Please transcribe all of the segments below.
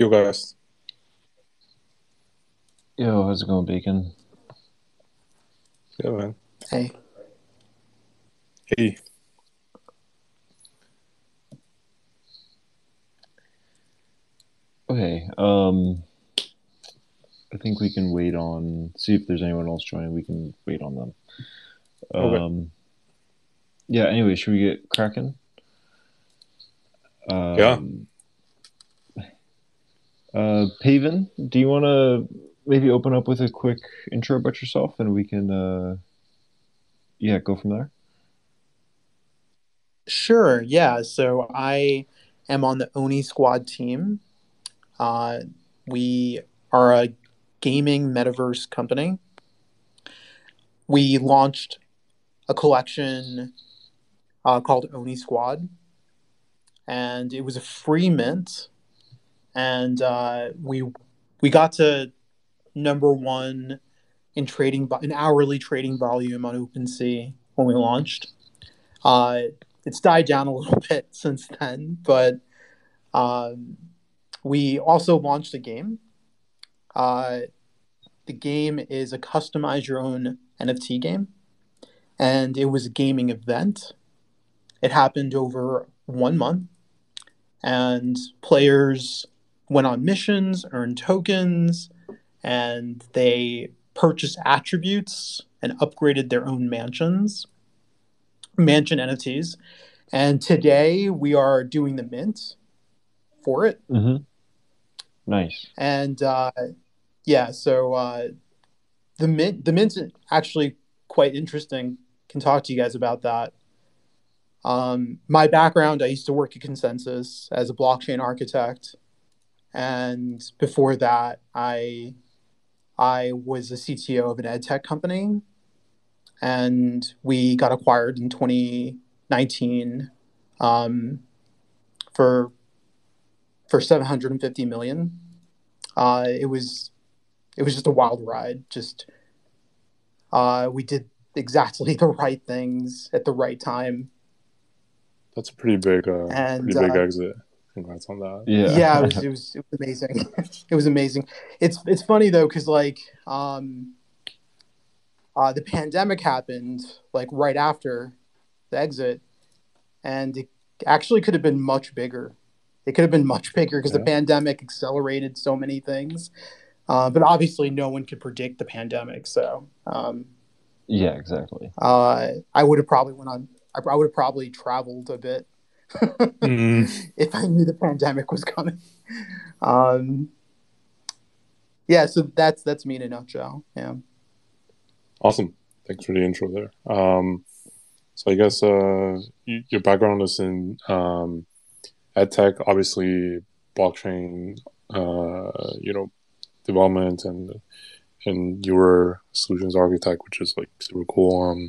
Yo, guys. Yo, how's it going, Bacon? Yeah, man. Hey. Hey. Okay, um, I think we can wait on, see if there's anyone else joining. We can wait on them. Okay. Um, yeah, anyway, should we get cracking? Um, Yeah. Uh, Paven, do you want to maybe open up with a quick intro about yourself and we can, uh, yeah, go from there? Sure. Yeah. So I am on the Oni Squad team. Uh, we are a gaming metaverse company. We launched a collection uh, called Oni Squad, and it was a free mint. And uh, we we got to number one in trading in hourly trading volume on OpenSea when we launched. Uh, it's died down a little bit since then, but um, we also launched a game. Uh, the game is a customize your own NFT game, and it was a gaming event. It happened over one month, and players went on missions, earned tokens, and they purchased attributes and upgraded their own mansions, mansion NFTs. And today we are doing the mint for it. Mm-hmm. Nice. And uh, yeah, so uh, the mint, the mint's actually quite interesting. Can talk to you guys about that. Um, my background, I used to work at ConsenSys as a blockchain architect, and before that, I I was a CTO of an ed tech company, and we got acquired in 2019 um, for for 750 million. Uh, it was it was just a wild ride. Just uh, we did exactly the right things at the right time. That's a pretty big, uh, And, pretty big uh, exit. Congrats on that. Yeah. yeah, it was it was it was amazing. it was amazing. It's it's funny though because like um, uh, the pandemic happened like right after the exit, and it actually could have been much bigger. It could have been much bigger because the pandemic accelerated so many things. Uh, but obviously, no one could predict the pandemic. So um, yeah, exactly. uh, I would have probably went on. I, I would have probably traveled a bit Mm, if I knew the pandemic was coming. Um, yeah, so that's that's me in a nutshell. Yeah. awesome. Thanks for the intro there. Um, so I guess uh, your background is in um, ed tech, obviously blockchain, uh, you know, development, and and you were solutions architect, which is like super cool.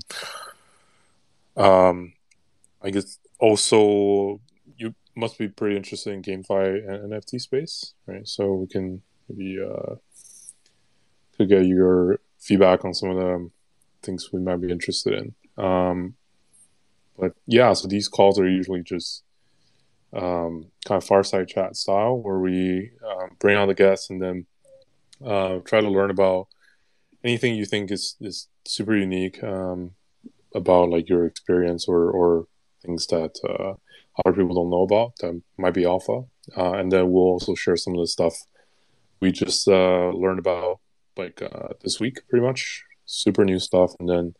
Um, um, I guess also you must be pretty interested in GameFi and NFT space, right? So we can maybe uh, could get your feedback on some of the things we might be interested in. Um, but yeah, so these calls are usually just um, kind of fireside chat style, where we um, bring on the guests and then uh, try to learn about anything you think is is super unique um, about like your experience or or things that uh, other people don't know about that might be alpha, uh, and then we'll also share some of the stuff we just uh, learned about like uh, this week, pretty much super new stuff, and then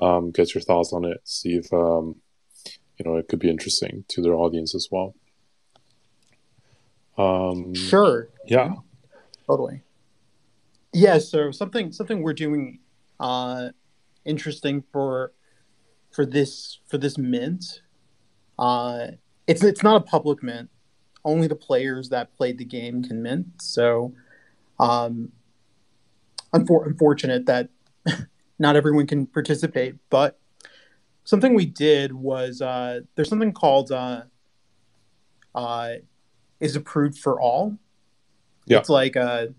um, get your thoughts on it. See if um, you know it could be interesting to their audience as well. Um, Sure. Yeah. Totally. Yeah. So something something we're doing uh, interesting for for this for this mint. Uh, it's it's not a public mint. Only the players that played the game can mint. So, um, unfor- unfortunate that not everyone can participate. But something we did was uh, there's something called uh, uh, is approved for all. Yeah. It's like a,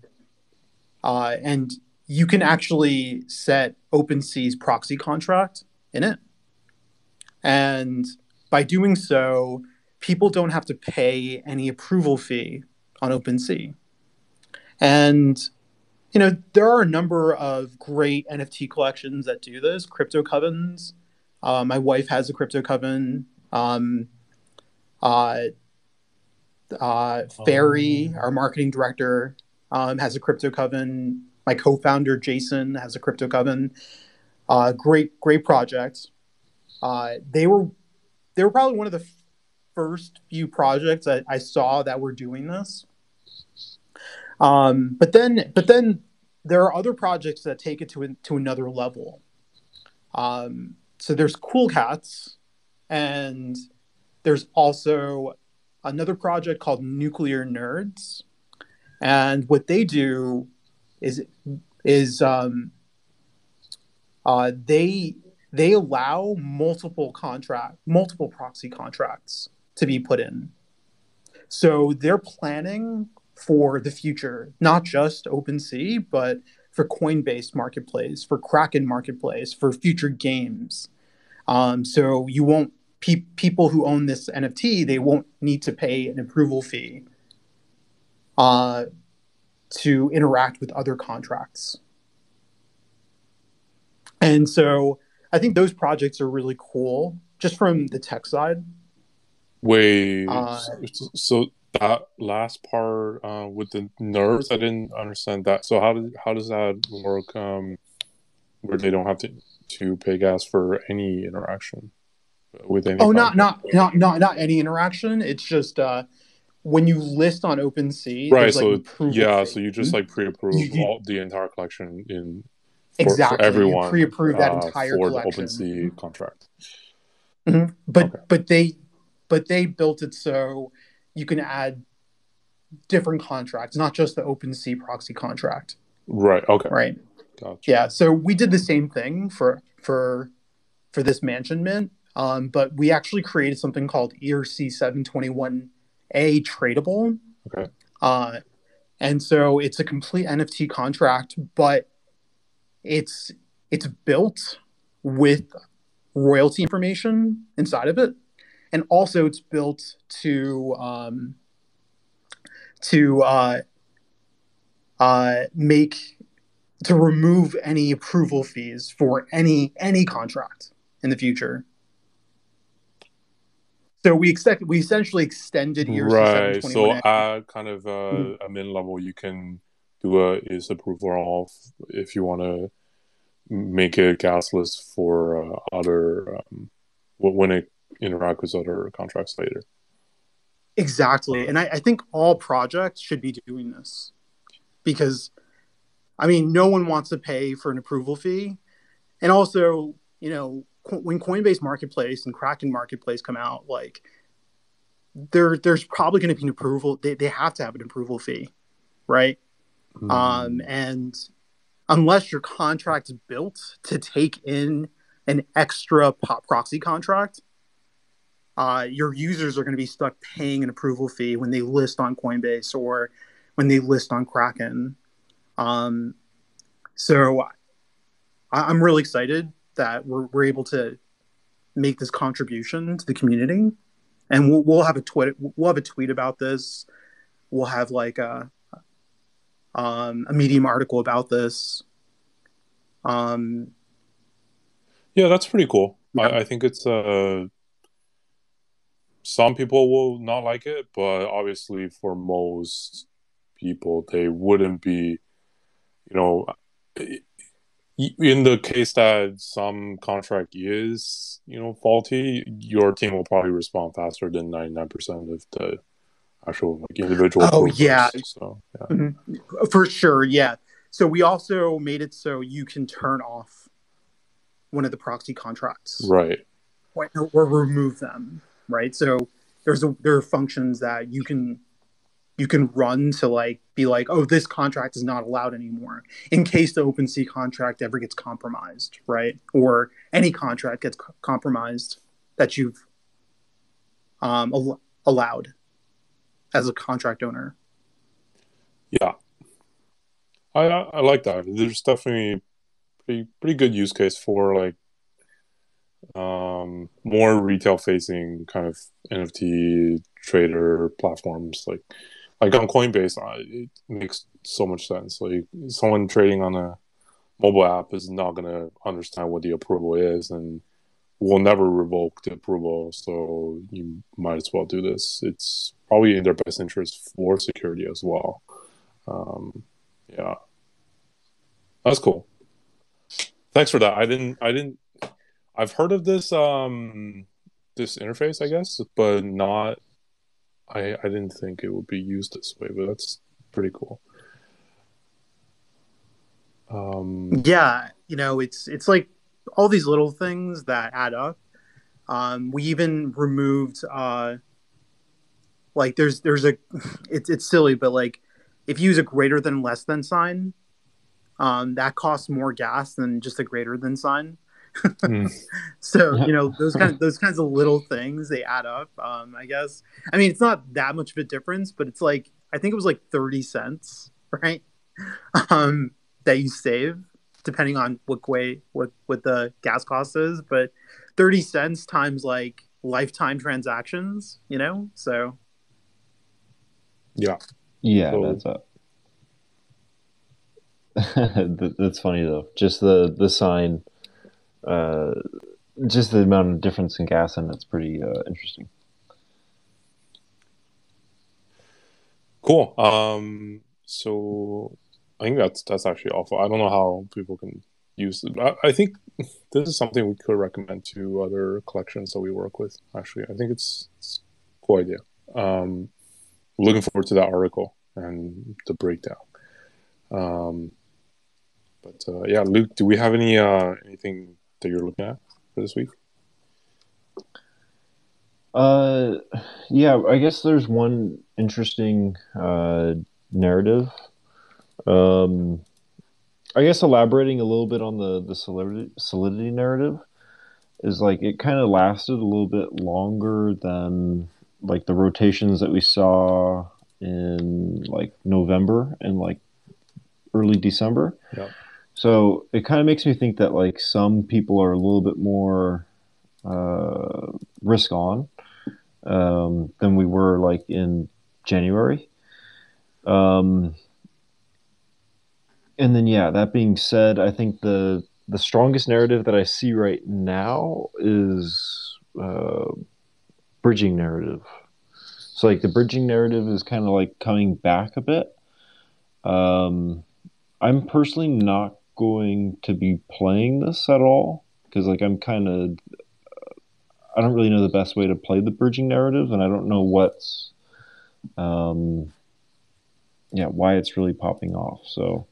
uh, and you can actually set OpenSea's proxy contract in it. And by doing so, people don't have to pay any approval fee on OpenSea. And you know, there are a number of great NFT collections that do this. Crypto Covens. Uh, my wife has a Crypto Coven. Um, uh, uh, Fairy, oh. our marketing director, um, has a Crypto Coven. My co-founder Jason has a Crypto Coven. Uh, great, great project. Uh, they were they were probably one of the first few projects that I saw that were doing this. Um, but then, but then there are other projects that take it to to another level. Um, so there's Cool Cats, and there's also another project called Nuclear Nerds, and what they do is is um, uh, they they allow multiple contract multiple proxy contracts to be put in. So they're planning for the future, not just OpenSea, but for Coinbase Marketplace, for Kraken Marketplace, for future games. Um, so you won't pe- people who own this NFT they won't need to pay an approval fee uh, to interact with other contracts. And so I think those projects are really cool, just from the tech side. Wait, uh, so that last part uh, with the nerds, I didn't understand that. So how did how does that work? Um, where they don't have to to pay gas for any interaction with any. Oh, not not not not not any interaction. It's just uh, when you list on OpenSea, right? So like yeah, so you just like pre-approve all the entire collection in exactly for everyone. Pre-approve that uh, entire for collection. the OpenSea contract. Mm-hmm. But okay. but they but they built it so you can add different contracts, not just the OpenSea proxy contract. Right. Okay. Right. Gotcha. Yeah. So we did the same thing for for for this mansion mint, um, but we actually created something called ERC seven twenty one A tradable. Okay. Uh, and so it's a complete NFT contract, but it's it's built with royalty information inside of it and also it's built to um, to uh, uh, make to remove any approval fees for any any contract in the future. So we expect we essentially extended ERC right. So at kind of uh, mm-hmm. a min level, you can is approval off if you want to make it gasless for uh, other um, when it interacts with other contracts later. Exactly. And I, I think all projects should be doing this because, I mean, no one wants to pay for an approval fee. And also, you know, when Coinbase Marketplace and Kraken Marketplace come out, like, there, there's probably going to be an approval. They, they have to have an approval fee, right? Mm. Um, and unless your contract is built to take in an extra pop proxy contract, uh, your users are going to be stuck paying an approval fee when they list on Coinbase or when they list on Kraken. Um, so I, am really excited that we're, we're able to make this contribution to the community, and we'll, we'll have a tweet we'll have a tweet about this. We'll have like a um, a Medium article about this. Um, yeah, that's pretty cool. Yeah. I, I, think it's a some people will not like it, but obviously for most people, they wouldn't be, you know, in the case that some contract is, you know, faulty, your team will probably respond faster than 99% of the actual like individual. Oh yeah. So, yeah. Mm-hmm. For sure. Yeah. So we also made it so you can turn off one of the proxy contracts. Right. Or, or remove them right? So there's a, there are functions that you can you can run to like be like, oh, this contract is not allowed anymore in case the OpenSea contract ever gets compromised, right? Or any contract gets co- compromised that you've um, al- allowed as a contract owner. Yeah, I I like that. There's definitely pretty pretty good use case for like um, more retail facing kind of NFT trader platforms like like on Coinbase, it makes so much sense. Like someone trading on a mobile app is not going to understand what the approval is and will never revoke the approval. So you might as well do this. It's probably in their best interest for security as well. Um, yeah, that's cool. Thanks for that. I didn't. I didn't. I've heard of this um this interface, I guess, but not. I I didn't think it would be used this way, but that's pretty cool. Um, yeah, you know, it's it's like all these little things that add up. Um, we even removed uh, like there's there's a it's it's silly, but like if you use a greater than less than sign, um, that costs more gas than just a greater than sign. mm. So you know those kind of those kinds of little things they add up. Um, I guess I mean it's not that much of a difference, but it's like I think it was like thirty cents, right? Um, that you save depending on what way what what the gas cost is, but thirty cents times like lifetime transactions, you know. So yeah, yeah, so, that's up. that's funny though. Just the the sign, uh, just the amount of difference in gas, and it's pretty uh, interesting. Cool. Um, so I think that's that's actually awful. I don't know how people can use it. I, I, think this is something we could recommend to other collections that we work with. Actually, I think it's, it's a cool idea. Um, looking forward to that article and the breakdown. Um, but uh, yeah, Luke, do we have any uh, anything that you're looking at for this week? Uh, yeah, I guess there's one interesting uh, narrative. Um, I guess elaborating a little bit on the the solidity, solidity narrative is like it kind of lasted a little bit longer than like the rotations that we saw in like November and like early December. Yeah. So it kind of makes me think that like some people are a little bit more uh, risk on um, than we were like in January. Um, and then yeah, that being said, I think the the strongest narrative that I see right now is uh, bridging narrative. So like the bridging narrative is kind of like coming back a bit. Um, I'm personally not going to be playing this at all because like I'm kind of I don't really know the best way to play the bridging narrative, and I don't know what's um, yeah why it's really popping off. So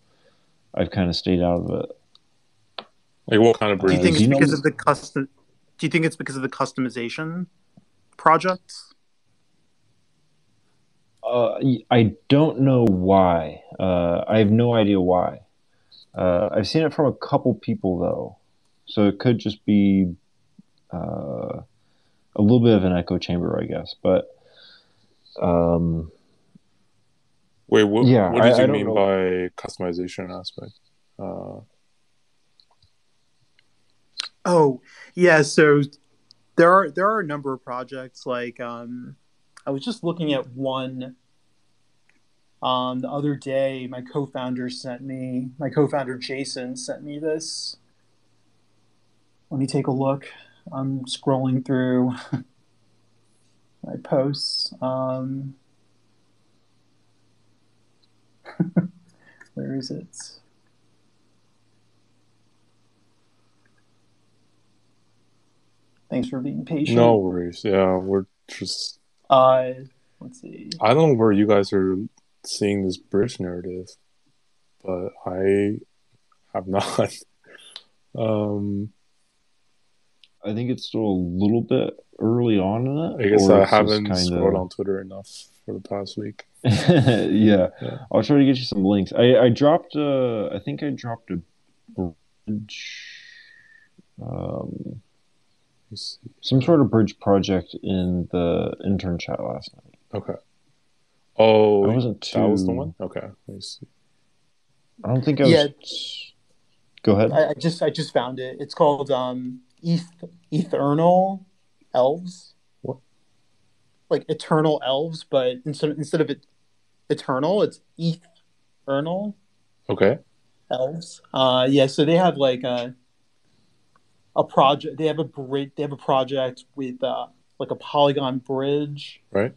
I've kind of stayed out of it. Like what kind of bridge? Do you think it's because of the custom? Do you think it's because of the customization projects? Uh, I don't know why. Uh, I have no idea why. Uh, I've seen it from a couple people though, so it could just be uh, a little bit of an echo chamber, I guess. But um, Wait, what, yeah, what did I, you I mean know. by customization aspect? Uh... Oh, yeah. So there are there are a number of projects. Like um, I was just looking at one um, the other day. My co-founder sent me. My co-founder Jason sent me this. Let me take a look. I'm scrolling through my posts. Um, Where is it? Thanks for being patient. No worries. Yeah, we're just. Uh, let's see. I don't know where you guys are seeing this British narrative, but I have not. um, I think it's still a little bit early on in it. I guess I haven't kinda... scrolled on Twitter enough for the past week. yeah. yeah. I'll try to get you some links. I, I dropped a, I think I dropped a bridge, um, some sort of bridge project in the intern chat last night. Okay. Oh, I wasn't too... that was the one. Okay, let me see. I don't think I was. Yeah. Go ahead. I, I just I just found it. It's called um, Eth Ethernal Elves. Like eternal elves, but instead instead of it Eternal. It's Ethernal Okay. elves. Uh, yeah, so they have like a a project. They have a bridge. They have a project with uh, like a polygon bridge. Right.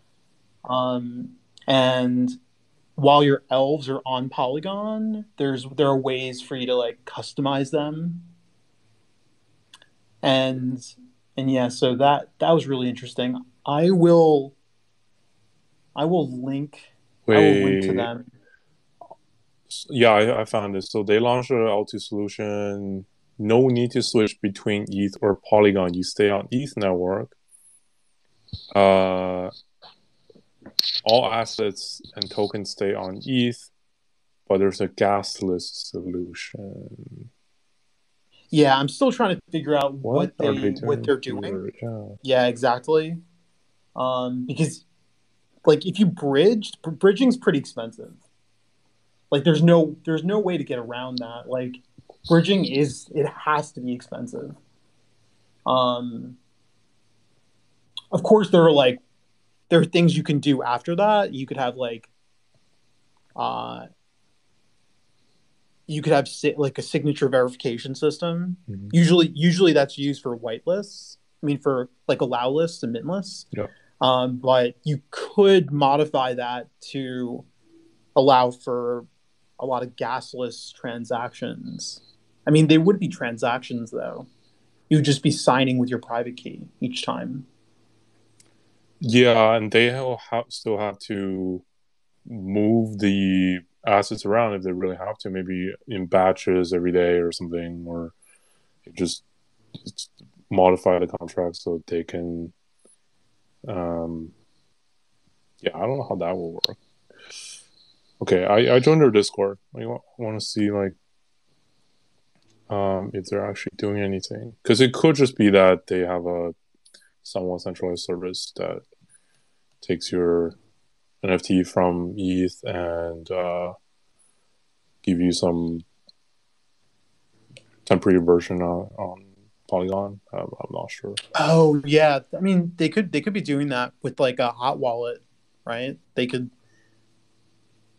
Um, and while your elves are on Polygon, there's there are ways for you to like customize them. And and yeah, so that that was really interesting. I will I will link I will link to Wait. them. Yeah, I, I found it. So they launched a L2 solution. No need to switch between ETH or Polygon. You stay on ETH network. Uh, all assets and tokens stay on ETH, but there's a gasless solution. Yeah, I'm still trying to figure out what, What, they they what they're doing? doing. here? Yeah. Yeah, exactly. Um, because like if you bridged, br- bridging's pretty expensive. Like there's no there's no way to get around that. Like bridging is it has to be expensive. Um, of course, there are like there are things you can do after that. You could have like, uh, you could have si- like a signature verification system. Mhm. Usually, usually that's used for whitelists. I mean, for like allow lists and mint lists. Yeah. Um, but you could modify that to allow for a lot of gasless transactions. I mean, they would be transactions though. You would just be signing with your private key each time. Yeah, and they have, still have to move the assets around if they really have to, maybe in batches every day or something, or just just modify the contract so they can. Um, yeah, I don't know how that will work. Okay, I, I joined their Discord. I want, to see like um, if they're actually doing anything because it could just be that they have a somewhat centralized service that takes your NFT from ETH and uh, give you some temporary version on, on Polygon. Um, I'm not sure. Oh yeah, I mean they could they could be doing that with like a hot wallet, right? They could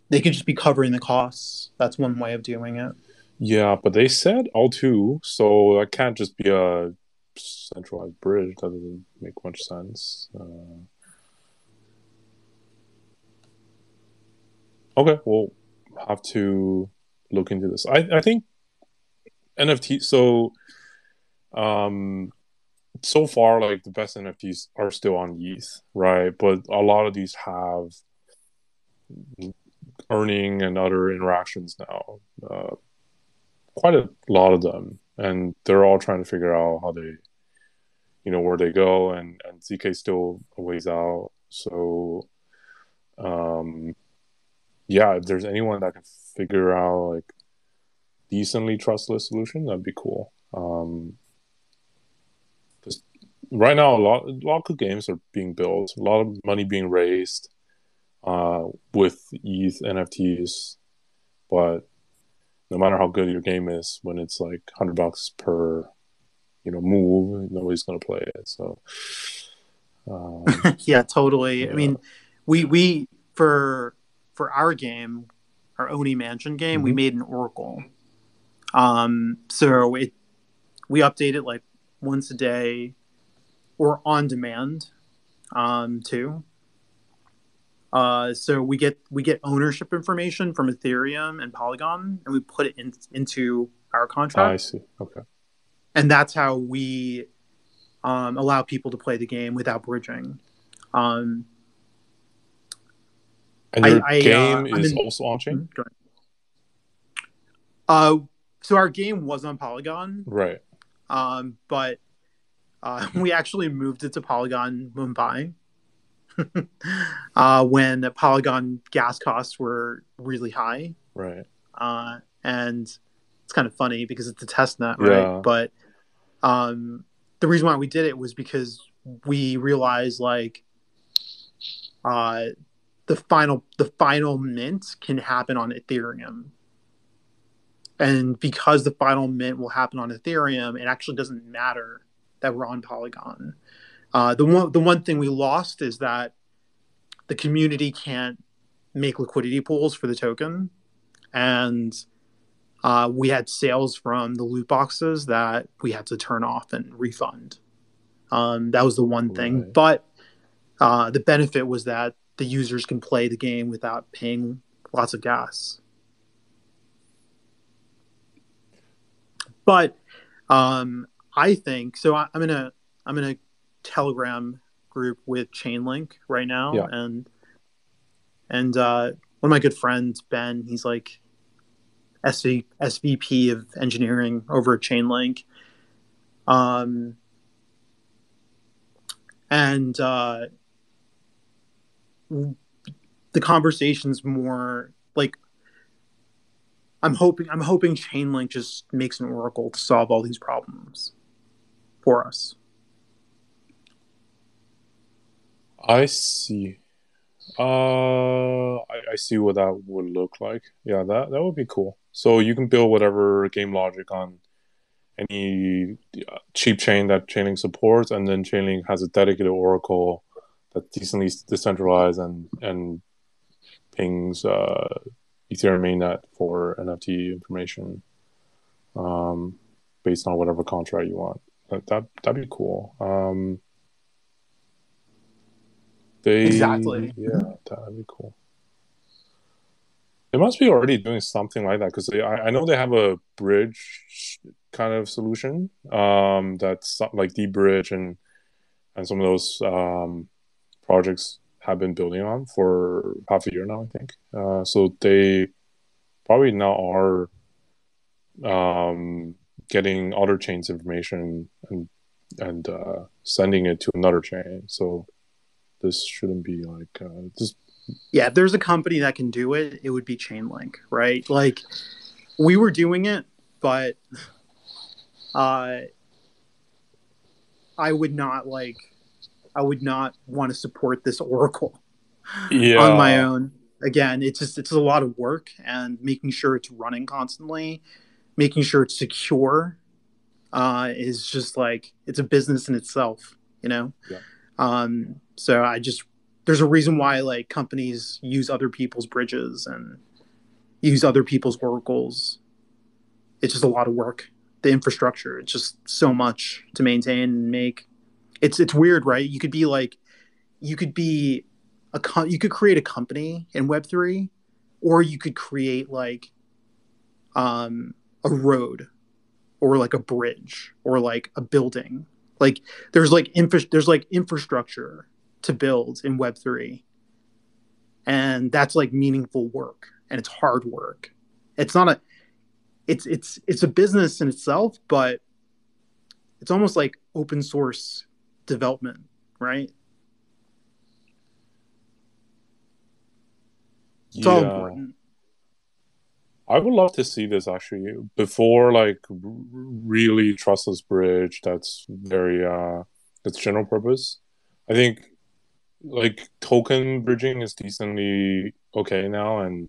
they could just be covering the costs. That's one way of doing it. Yeah, but they said L2, so that can't just be a centralized bridge. That doesn't make much sense. Uh, okay, we'll have to look into this. I, I think NFT. So, um, so far, like the best NFTs are still on ETH, right? But a lot of these have earning and other interactions now. Uh, quite a lot of them, and they're all trying to figure out how they, you know, where they go, and and ZK still a ways out. So, um, yeah, if there's anyone that can figure out like decently trustless solution, that'd be cool. Um, right now a lot a lot of good games are being built, a lot of money being raised, uh, with ETH NFTs, but no matter how good your game is, when it's like hundred bucks per, you know, move, nobody's gonna play it. So, um, yeah, totally. I mean, we we for for our game, our Oni Mansion game, we Mhm. made an Oracle. Um, so it we update it like once a day, or on demand, um, too. Uh, so we get we get ownership information from Ethereum and Polygon, and we put it in, into our contract. I see. Okay. and that's how we um, allow people to play the game without bridging. Um, And your I, uh, game I'm is in- also launching. uh, so our game was on Polygon, right? um, but uh, we actually moved it to Polygon Mumbai uh, when Polygon gas costs were really high. Right. uh, and it's kind of funny because it's a test net, Yeah. right? But um, the reason why we did it was because we realized like uh, the final the final mint can happen on Ethereum, and because the final mint will happen on Ethereum, it actually doesn't matter that we're on Polygon. Uh, the one the one thing we lost is that the community can't make liquidity pools for the token, and uh, we had sales from the loot boxes that we had to turn off and refund. Um, that was the one thing, Right. but uh, the benefit was that the users can play the game without paying lots of gas. But um, I think so. I, I'm in a I'm in a Telegram group with Chainlink right now, Yeah. and and uh, one of my good friends, Ben, he's like SV, SVP of engineering over at Chainlink. Um, and uh, the conversation's more like I'm hoping I'm hoping Chainlink just makes an oracle to solve all these problems for us. I see. Uh, I, I see what that would look like. Yeah, that that would be cool. So you can build whatever game logic on any uh, cheap chain that Chainlink supports, and then Chainlink has a dedicated oracle that's decently decentralized and and pings uh, Ethereum mainnet for NFT information, um, based on whatever contract you want. That that that'd be cool. Um, they Exactly. yeah, that'd be cool. They must be already doing something like that because I, I know they have a bridge kind of solution um, that's like the bridge and and some of those um, projects have been building on for half a year now, I think. Uh, so they probably now are um, getting other chains information and and uh, sending it to another chain. So this shouldn't be like uh, just Yeah, if there's a company that can do it, it would be Chainlink, right? Like we were doing it, but uh I would not like I would not want to support this oracle yeah on my own. Again, it's just it's a lot of work and making sure it's running constantly, making sure it's secure uh is just like it's a business in itself, you know? Yeah. Um so I just there's a reason why like companies use other people's bridges and use other people's oracles. It's just a lot of work. The infrastructure, it's just so much to maintain and make. It's it's weird, right? You could be like, you could be a co- you could create a company in Web three, or you could create like, um, a road, or like a bridge, or like a building. Like there's like infra- there's like infrastructure to build in web3 and that's like meaningful work and it's hard work. It's not a it's it's it's a business in itself but it's almost like open source development right? It's all important I would love to see this actually before like really trustless bridge that's very uh that's general purpose. I think like token bridging is decently okay now and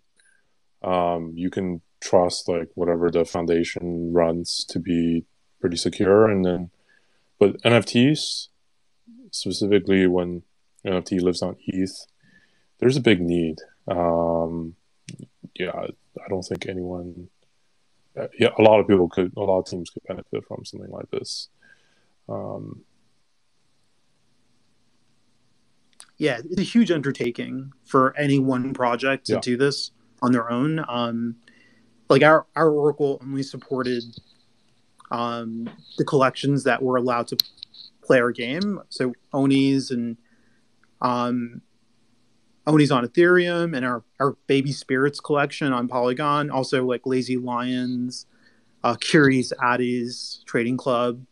um you can trust like whatever the foundation runs to be pretty secure and then but NFTs specifically when NFT lives on ETH there's a big need. Um yeah, I don't think anyone. Uh, yeah, a lot of people could, a lot of teams could benefit from something like this. Um, yeah it's a huge undertaking for any one project to Yeah. do this on their own um like our our oracle only supported um the collections that were allowed to play our game so onis and um onis on ethereum and our our baby spirits collection on polygon also like lazy lions uh curious Addys trading club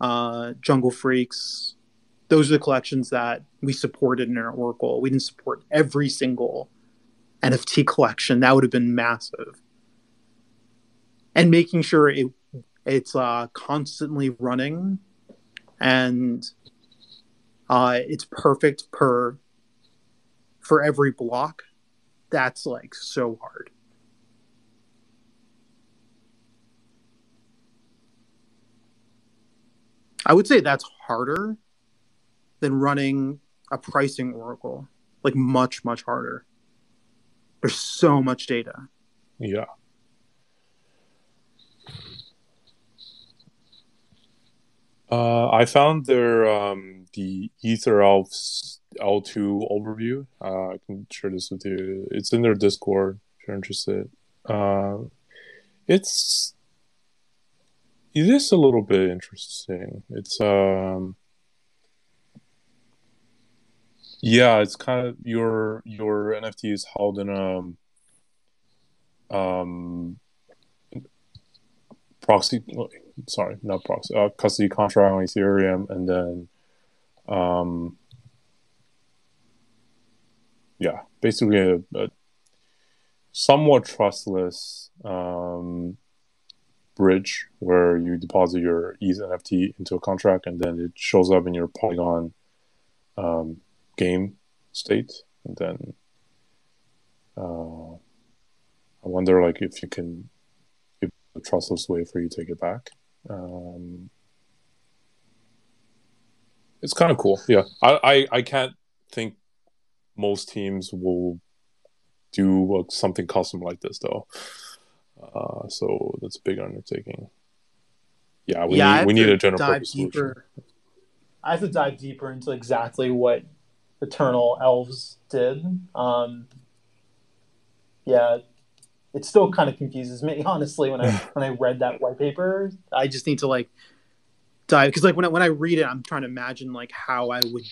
uh jungle freaks those are the collections that we supported in our Oracle. We didn't support every single NFT collection. That would have been massive. And making sure it it's uh, constantly running and uh, it's perfect per for every block. That's like so hard. I would say that's harder than running a pricing oracle like much much harder There's so much data. Yeah. Uh, I found their um, the Ether Elves L2 overview. Uh, I can share this with you. It's in their Discord if you're interested. Uh, it's it is a little bit interesting. It's um yeah, it's kind of your your NFT is held in a um proxy sorry not proxy uh, custody contract on ethereum and then um yeah basically a, a somewhat trustless um bridge where you deposit your ETH NFT into a contract and then it shows up in your Polygon um, game state. And then uh, I wonder like if you can if a trustless way for you to take it back. Um, it's kind of cool. Yeah, I, I, I can't think most teams will do something custom like this though. Uh, so that's a big undertaking. Yeah, we Yeah, need we need a general dive purpose solution. deeper. I have to dive deeper into exactly what Ethernal Elves did. Um, yeah, it still kind of confuses me, honestly. When I when I read that white paper, I just need to like dive because like when I, when I read it, I'm trying to imagine like how I would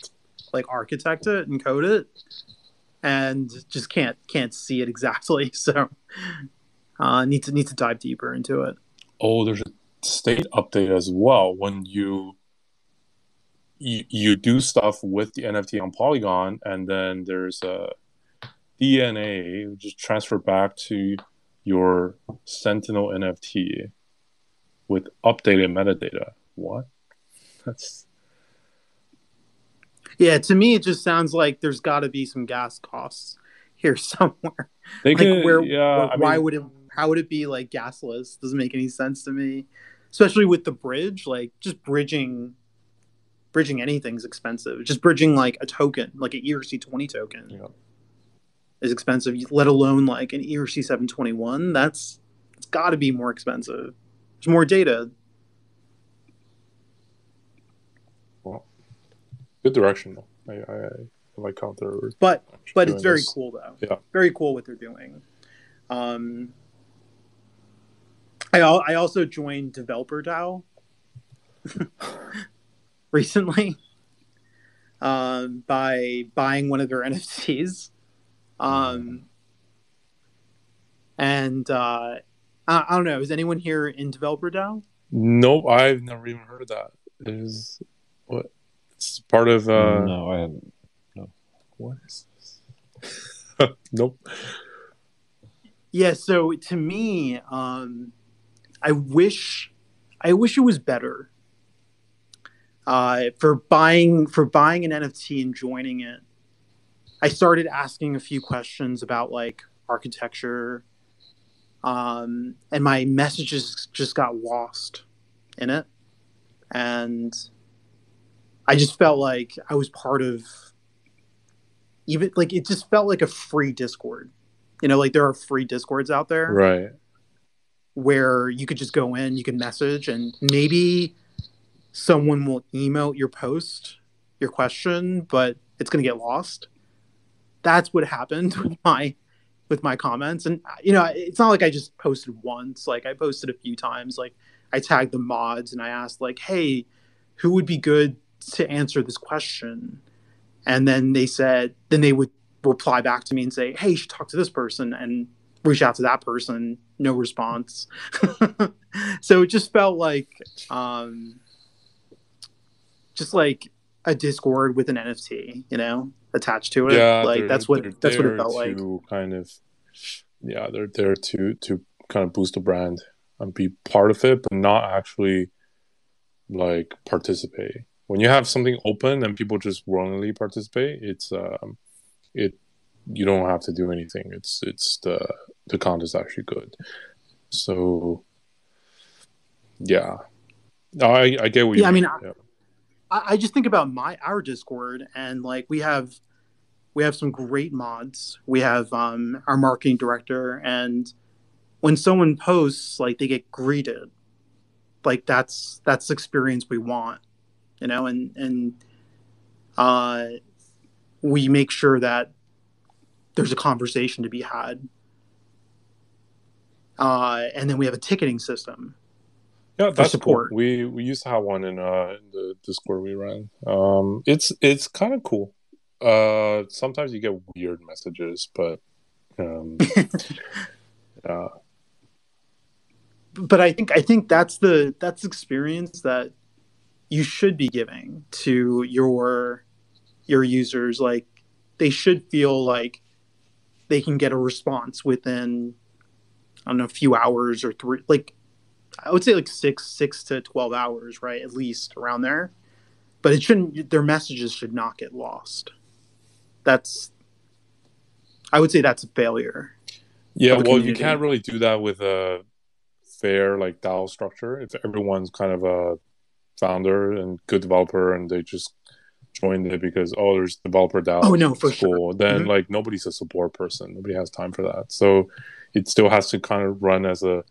like architect it and code it, and just can't can't see it exactly. So, uh, need to need to dive deeper into it. Oh, there's a state update as well when you you, you do stuff with the NFT on Polygon, and then there's a DNA is transferred back to your Sentinel NFT with updated metadata. What? That's Yeah, to me, it just sounds like there's got to be some gas costs here somewhere. they Like, could, where, yeah. where- why mean, would it? How would it be like gasless? Doesn't make any sense to me, especially with the bridge. Like, just bridging, bridging anything's expensive. Just bridging like a token, like an ERC twenty token, Yeah. is expensive. Let alone like an ERC seven twenty one. That's it's got to be more expensive. There's more data. Good direction though. I, I, I like how they're But but it's very this. cool though. Yeah. Very cool what they're doing. Um, I I also joined Developer DAO recently um, by buying one of their NFTs. Um, and uh, I, I don't know. Is anyone here in Developer DAO? Nope, I've never even heard of that. It is what? It's part of. uh no, I haven't. What is this? nope. Yeah, so to me, um, I wish, I wish it was better. Uh, for buying for buying an NFT and joining it, I started asking a few questions about like architecture, um, and my messages just got lost in it, and I just felt like I was part of even like it just felt like a free Discord. You know, like there are free Discords out there Right. where you could just go in, you can message, and maybe someone will email your post, your question, but it's going to get lost. That's what happened with my with my comments, and you know, it's not like I just posted once. Like I posted a few times. Like I tagged the mods and I asked, like, "Hey, who would be good to answer this question?" And then they said, then they would reply back to me and say, "Hey, you should talk to this person," and reach out to that person. No response. so it just felt like, um, just like a Discord with an NFT, you know, attached to it. Yeah. like that's what that's what it felt like. to Kind of. Yeah, they're there to to kind of boost the brand and be part of it, but not actually like participate. When you have something open and people just willingly participate, it's um, it you don't have to do anything. It's it's the the is actually good. So yeah, I I get what you Yeah, I mean, yeah. I, I just think about my our Discord and like we have we have some great mods. We have um, our marketing director, and when someone posts, like they get greeted. Like that's that's the experience we want, you know, and and uh, we make sure that there's a conversation to be had. Uh, and then we have a ticketing system. Yeah, that's support. Cool. We we used to have one in uh in the Discord we ran. Um, it's it's kind of cool. Uh, sometimes you get weird messages, but um, yeah. But I think I think that's the that's the experience that you should be giving to your your users. Like they should feel like they can get a response within I don't know a few hours or three like I would say like six six to twelve hours, right? At least around there. But it shouldn't their messages should not get lost that's I would say that's a failure. Yeah, well, community. you can't really do that with a fair like DAO structure. If everyone's kind of a founder and good developer, and they just joined it because oh, there's developer DAO. Oh no, for sure. Then mm-hmm. like nobody's a support person. Nobody has time for that. So it still has to kind of run as a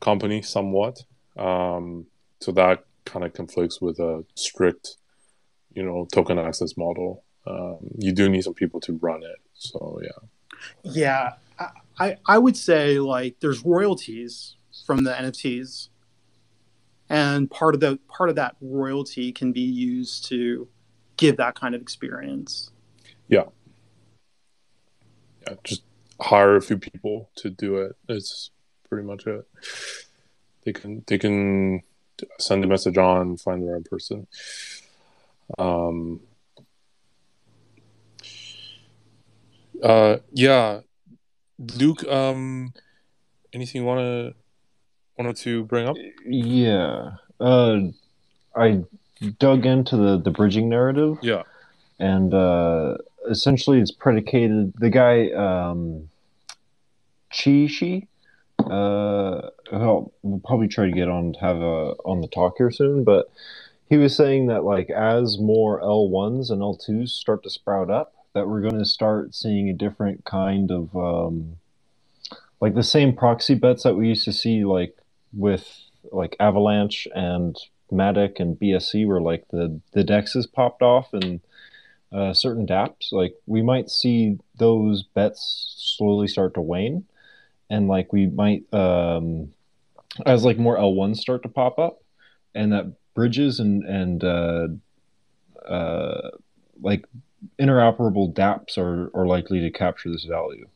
company somewhat. Um, so that kind of conflicts with a strict, you know, token access model um, you do need some people to run it. So yeah. Yeah, I I would say like there's royalties from the NFTs, and part of the part of that royalty can be used to give that kind of experience. Yeah. Yeah, just hire a few people to do it. It's pretty much it. They can they can send a message on, find the right person. Um, Uh, yeah, Luke. Um, anything you wanna wanted to bring up? Yeah. Uh, I dug into the the bridging narrative. Yeah. And uh, essentially, it's predicated. The guy, um, Chi Shi. Uh, well, we'll probably try to get on to have a on the talk here soon, but he was saying that like as more L ones and L twos start to sprout up, that we're going to start seeing a different kind of um, like the same proxy bets that we used to see like with like Avalanche and Matic and BSC where like the the dexes popped off and uh, certain DApps like we might see those bets slowly start to wane and like we might um, as like more L1s start to pop up and that bridges and and uh, uh, like interoperable dApps are, are likely to capture this value.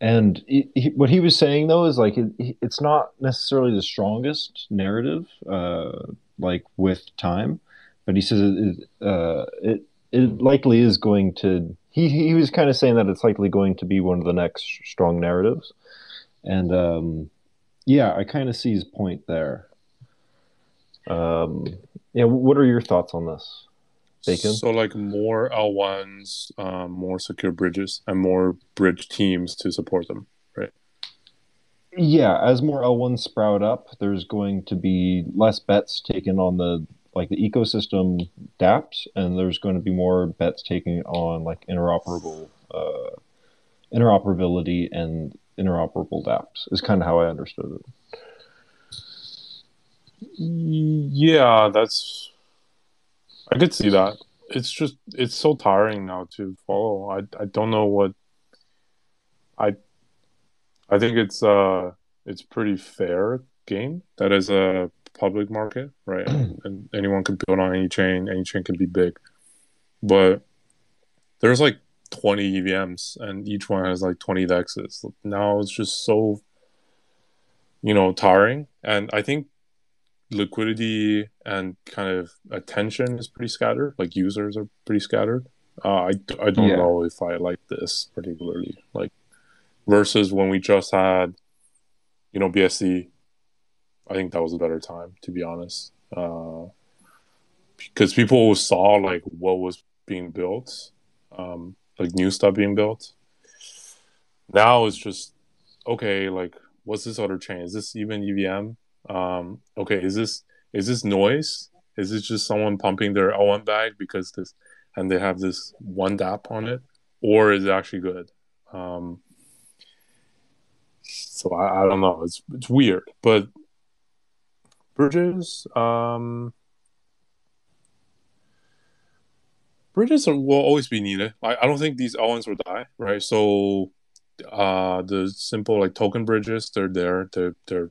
And he, he, what he was saying though is like it, it's not necessarily the strongest narrative, uh, like with time, but he says it, uh, it it likely is going to. He he was kind of saying that it's likely going to be one of the next strong narratives, and um, yeah, I kind of see his point there. Um, yeah, what are your thoughts on this? Bacon? So like more L1s, um, more secure bridges, and more bridge teams to support them, right? Yeah, as more L1s sprout up, there's going to be less bets taken on the like the ecosystem DApps, and there's going to be more bets taken on like interoperable uh, interoperability and interoperable DApps. Is kind of how I understood it. Yeah, that's I could see that. It's just it's so tiring now to follow. I I don't know what I I think it's uh it's pretty fair game that is a public market, right? and anyone can build on any chain, any chain can be big. But there's like 20 EVMs and each one has like 20 dexes. Now it's just so you know tiring and I think liquidity and kind of attention is pretty scattered. Like users are pretty scattered. Uh, I, I don't yeah. know if I like this particularly. Like versus when we just had, you know, BSC. I think that was a better time, to be honest, uh, because people saw like what was being built, um, like new stuff being built. Now it's just okay. Like, what's this other chain? Is this even EVM? Um, okay, is this is this noise? Is this just someone pumping their L1 bag because this and they have this one dApp on it? or is it actually good? Um, so I, I don't know. It's it's weird, but bridges. Um, bridges will always be needed. I, I don't think these elements will die, right? So uh the simple like token bridges, they're there. They're they're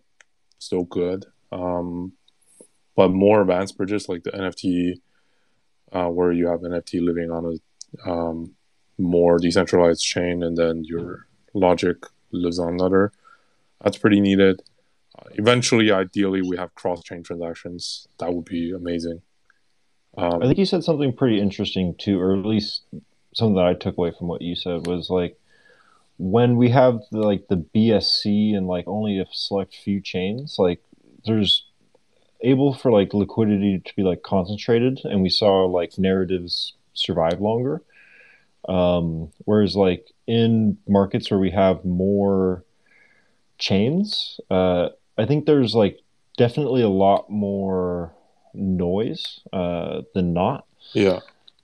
still good. Um but more advanced bridges like the NFT uh, where you have NFT living on a um, more decentralized chain and then your logic lives on another. That's pretty needed. Uh, eventually, ideally, we have cross chain transactions. That would be amazing. Um, I think you said something pretty interesting too, or at least something that I took away from what you said was like when we have the, like the BSC and like only a select few chains, like there's able for like liquidity to be like concentrated, and we saw like narratives survive longer. Um, whereas like in markets where we have more chains, uh, I think there's like definitely a lot more noise uh, than not. Yeah.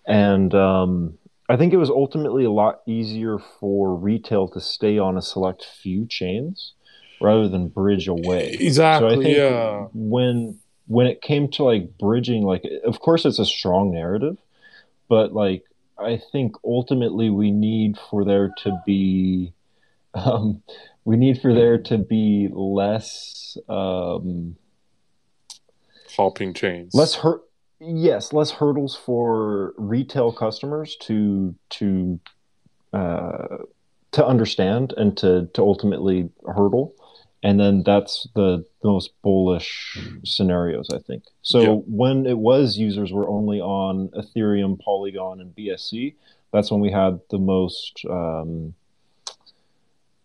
And um, I think it was ultimately a lot easier for retail to stay on a select few chains rather than bridge away. Exactly. So I think yeah. when when it came to like bridging, like of course it's a strong narrative, but like I think ultimately we need for there to be um, we need for there to be less um, hopping chains. Less hurt. Yes, less hurdles for retail customers to to uh, to understand and to to ultimately hurdle, and then that's the, the most bullish scenarios, I think. So yeah. when it was users were only on Ethereum, Polygon, and BSC, that's when we had the most. Um,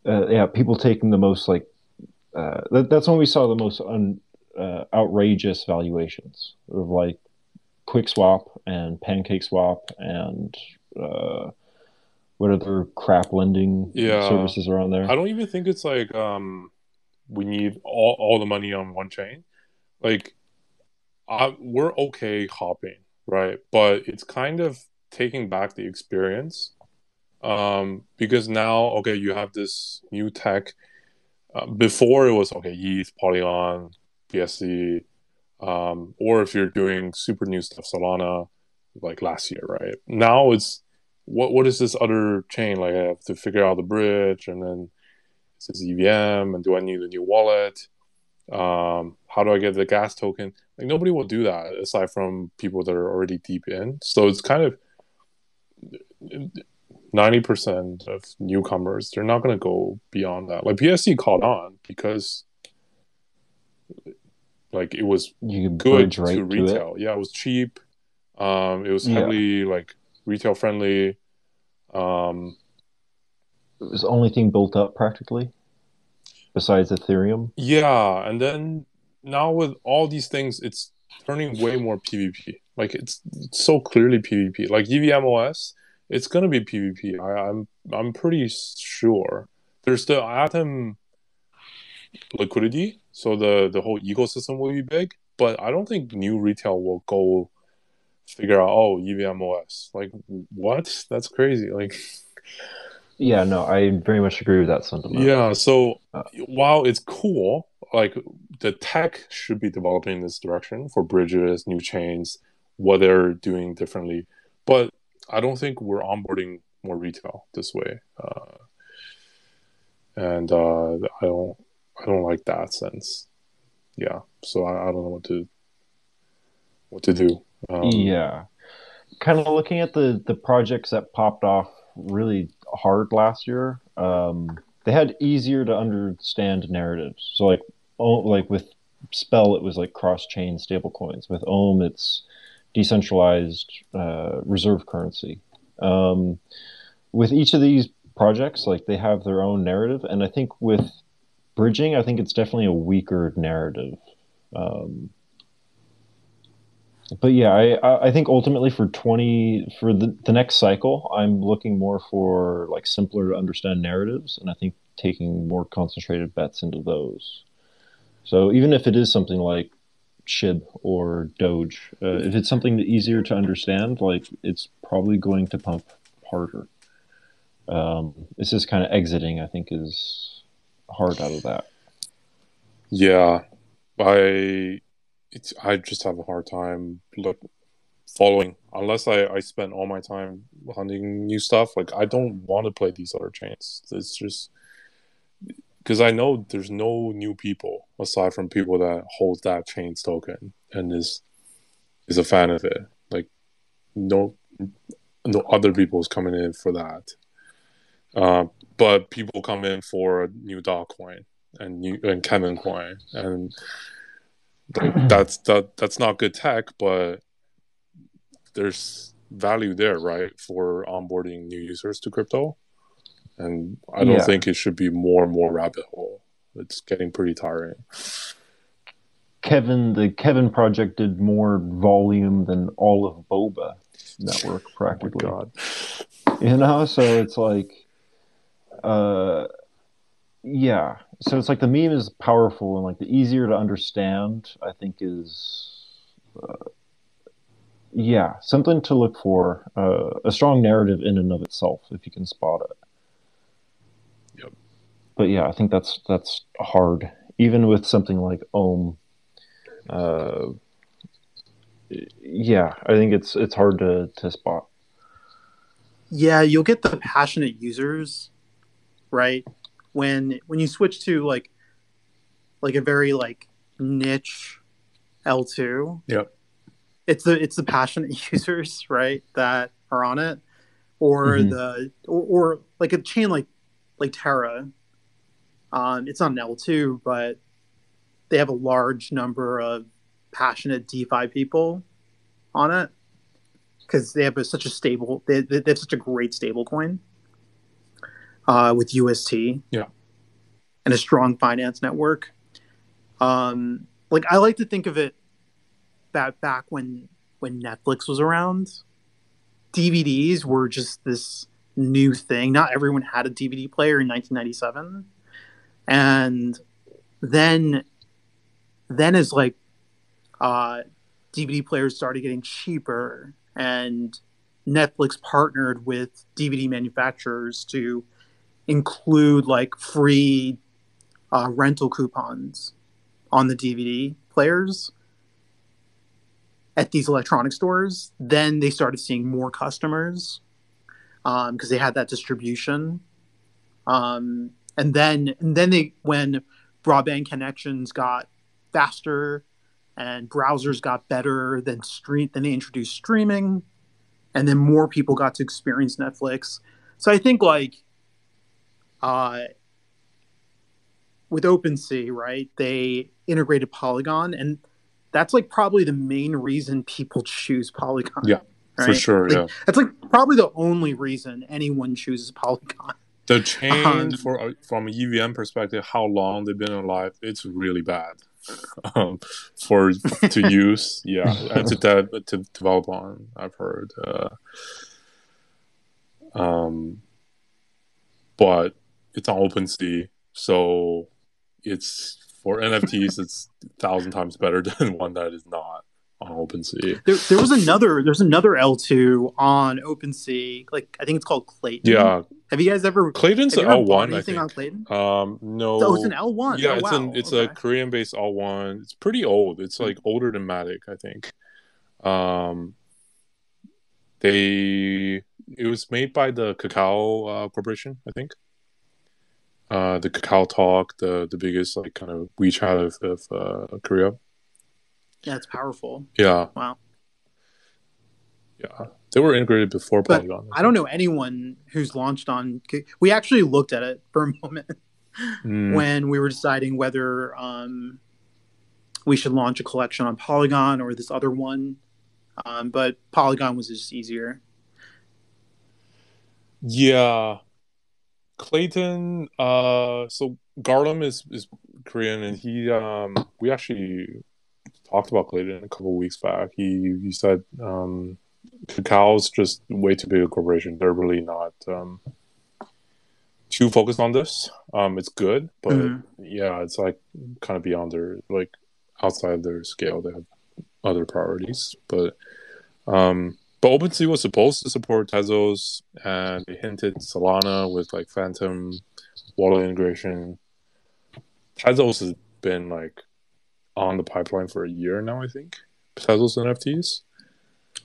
uh, yeah, people taking the most like. Uh, that, that's when we saw the most un, uh, outrageous valuations of like QuickSwap and PancakeSwap and uh, what other crap lending yeah. services are on there. I don't even think it's like um, we need all, all the money on one chain. Like, I, we're okay hopping, right? But it's kind of taking back the experience um, because now, okay, you have this new tech. Uh, before it was okay, ETH, Polygon, BSC, um, or if you're doing super new stuff, Solana, like last year, right? Now it's what what is this other chain? Like I have to figure out the bridge, and then is this EVM, and do I need a new wallet? Um, how do I get the gas token? Like nobody will do that aside from people that are already deep in. So it's kind of ninety percent of newcomers. They're not going to go beyond that. Like BSC caught on because like it was good right to retail. To yeah, it was cheap. Um, it was heavily yeah. like retail friendly. Um, it was the only thing built up practically, besides Ethereum. Yeah, and then now with all these things, it's turning way more PvP. Like it's, it's so clearly PvP. Like EVMOS, it's gonna be PvP. I, I'm I'm pretty sure. There's the Atom liquidity, so the the whole ecosystem will be big. But I don't think new retail will go figure out oh EVMOS. Like what? That's crazy. Like yeah, no, I very much agree with that sentiment. Yeah, so uh, while it's cool, like the tech should be developing in this direction for bridges, new chains, what they're doing differently. But I don't think we're onboarding more retail this way. Uh, and uh, I don't I don't like that sense. Yeah, so I, I don't know what to what to do. Um, yeah, kind of looking at the the projects that popped off really hard last year. Um, they had easier to understand narratives. So like oh, like with Spell, it was like cross chain stablecoins. With Ohm, it's decentralized uh, reserve currency. Um, with each of these projects, like they have their own narrative, and I think with bridging, I think it's definitely a weaker narrative. Um, but yeah, I I think ultimately for twenty for the the next cycle, I'm looking more for like simpler to understand narratives, and I think taking more concentrated bets into those. So even if it is something like SHIB or Doge, uh, if it's something easier to understand, like it's probably going to pump harder. Um, it's just kind of exiting. I think is hard out of that. Yeah, I it's I just have a hard time look following unless I I spend all my time hunting new stuff. Like I don't want to play these other chains. It's just because I know there's no new people aside from people that hold that chain's token and is is a fan of it. Like no no other people is coming in for that. Uh, but people come in for a new dog coin and new and Kevin coin and that's that that's not good tech, but there's value there, right, for onboarding new users to crypto. And I don't Yeah. think it should be more and more rabbit hole. It's getting pretty tiring. Kevin, the Kevin project did more volume than all of Boba network Oh my practically. god. you know so it's like uh yeah. So it's like the meme is powerful and like the easier to understand i think is uh, yeah something to look for uh, a strong narrative in and of itself if you can spot it. Yep. but yeah i think that's that's hard. Even with something like ohm uh yeah i think it's it's hard to to spot. Yeah, you'll get the passionate users, right? When when you switch to like like a very like niche L two. Yep. It's the it's the passionate users, right, that are on it. Or Mhm. the or, or like a chain like like Terra. Um, it's not an L two, but they have a large number of passionate DeFi people on it because they have a, such a stable they, they have such a great stable coin uh, with UST Yeah. and a strong finance network. Um, like I like to think of it that back when when Netflix was around, DVDs were just this new thing. Not everyone had a DVD player in 1997, and then then as like uh, DVD players started getting cheaper and Netflix partnered with DVD manufacturers to include like free uh, rental coupons on the DVD players at these electronic stores. Then they started seeing more customers because they had that distribution. Um, and then and then they when broadband connections got faster and browsers got better then stream then they introduced streaming and then more people got to experience netflix so i think like uh with OpenSea, right? They integrated Polygon, and that's like probably the main reason people choose Polygon. Yeah, For sure, Like, yeah. That's like probably the only reason anyone chooses Polygon. The chain Um, for uh, from a EVM perspective, how long they've been alive, it's really bad um, for to use. Yeah, and to, de- to develop on. I've heard. Uh, um, but it's on OpenSea, so it's for NFTs. It's a thousand times better than one that is not on OpenSea. There, there was another. There's another L2 on OpenSea. Like I think it's called Klaytn. Yeah, Have you guys ever? Klaytn's an L one. Anything on. Klaytn? Um, no. Oh, it's an L1. Yeah, oh, it's wow. an it's okay. a Korean based L one. It's pretty old. It's like older than Matic, I think. Um, they it was made by the Kakao uh, Corporation, I think. Uh, the Kakao Talk, the the biggest like kind of WeChat of, of uh, Korea. Yeah, it's powerful. Yeah, Wow. yeah, they were integrated before But Polygon. I don't know anyone who's launched on. We actually looked at it for a moment Mm, when we were deciding whether um, we should launch a collection on Polygon or this other one. Um, but Polygon was just easier. Yeah. Klaytn, uh so Garlem is is Korean and he um we actually talked about Klaytn a couple of weeks back. He he said um Kakao's just way too big a corporation. They're really not um too focused on this. Um it's good, but Mhm. yeah, it's like kind of beyond their like outside their scale. They have other priorities. But um But OpenSea was supposed to support Tezos, and they hinted Solana with like Phantom wallet integration. Tezos has been like on the pipeline for a year now, I think. Tezos NFTs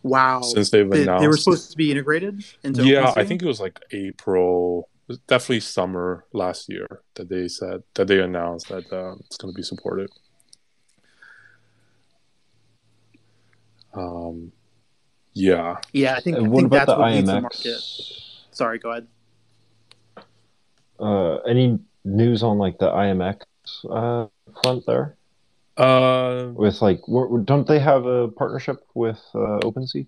Wow. since they've They, announced. they were supposed to be integrated into yeah, I think it was like April, was definitely summer last year that they said that they announced that uh, it's going to be supported. Um, yeah, Yeah, I think, I what think about that's the what leads the market. IMX? Sorry, go ahead. Uh, any news on like the IMX uh, front there? uh, With like, don't they have a partnership with uh, OpenSea?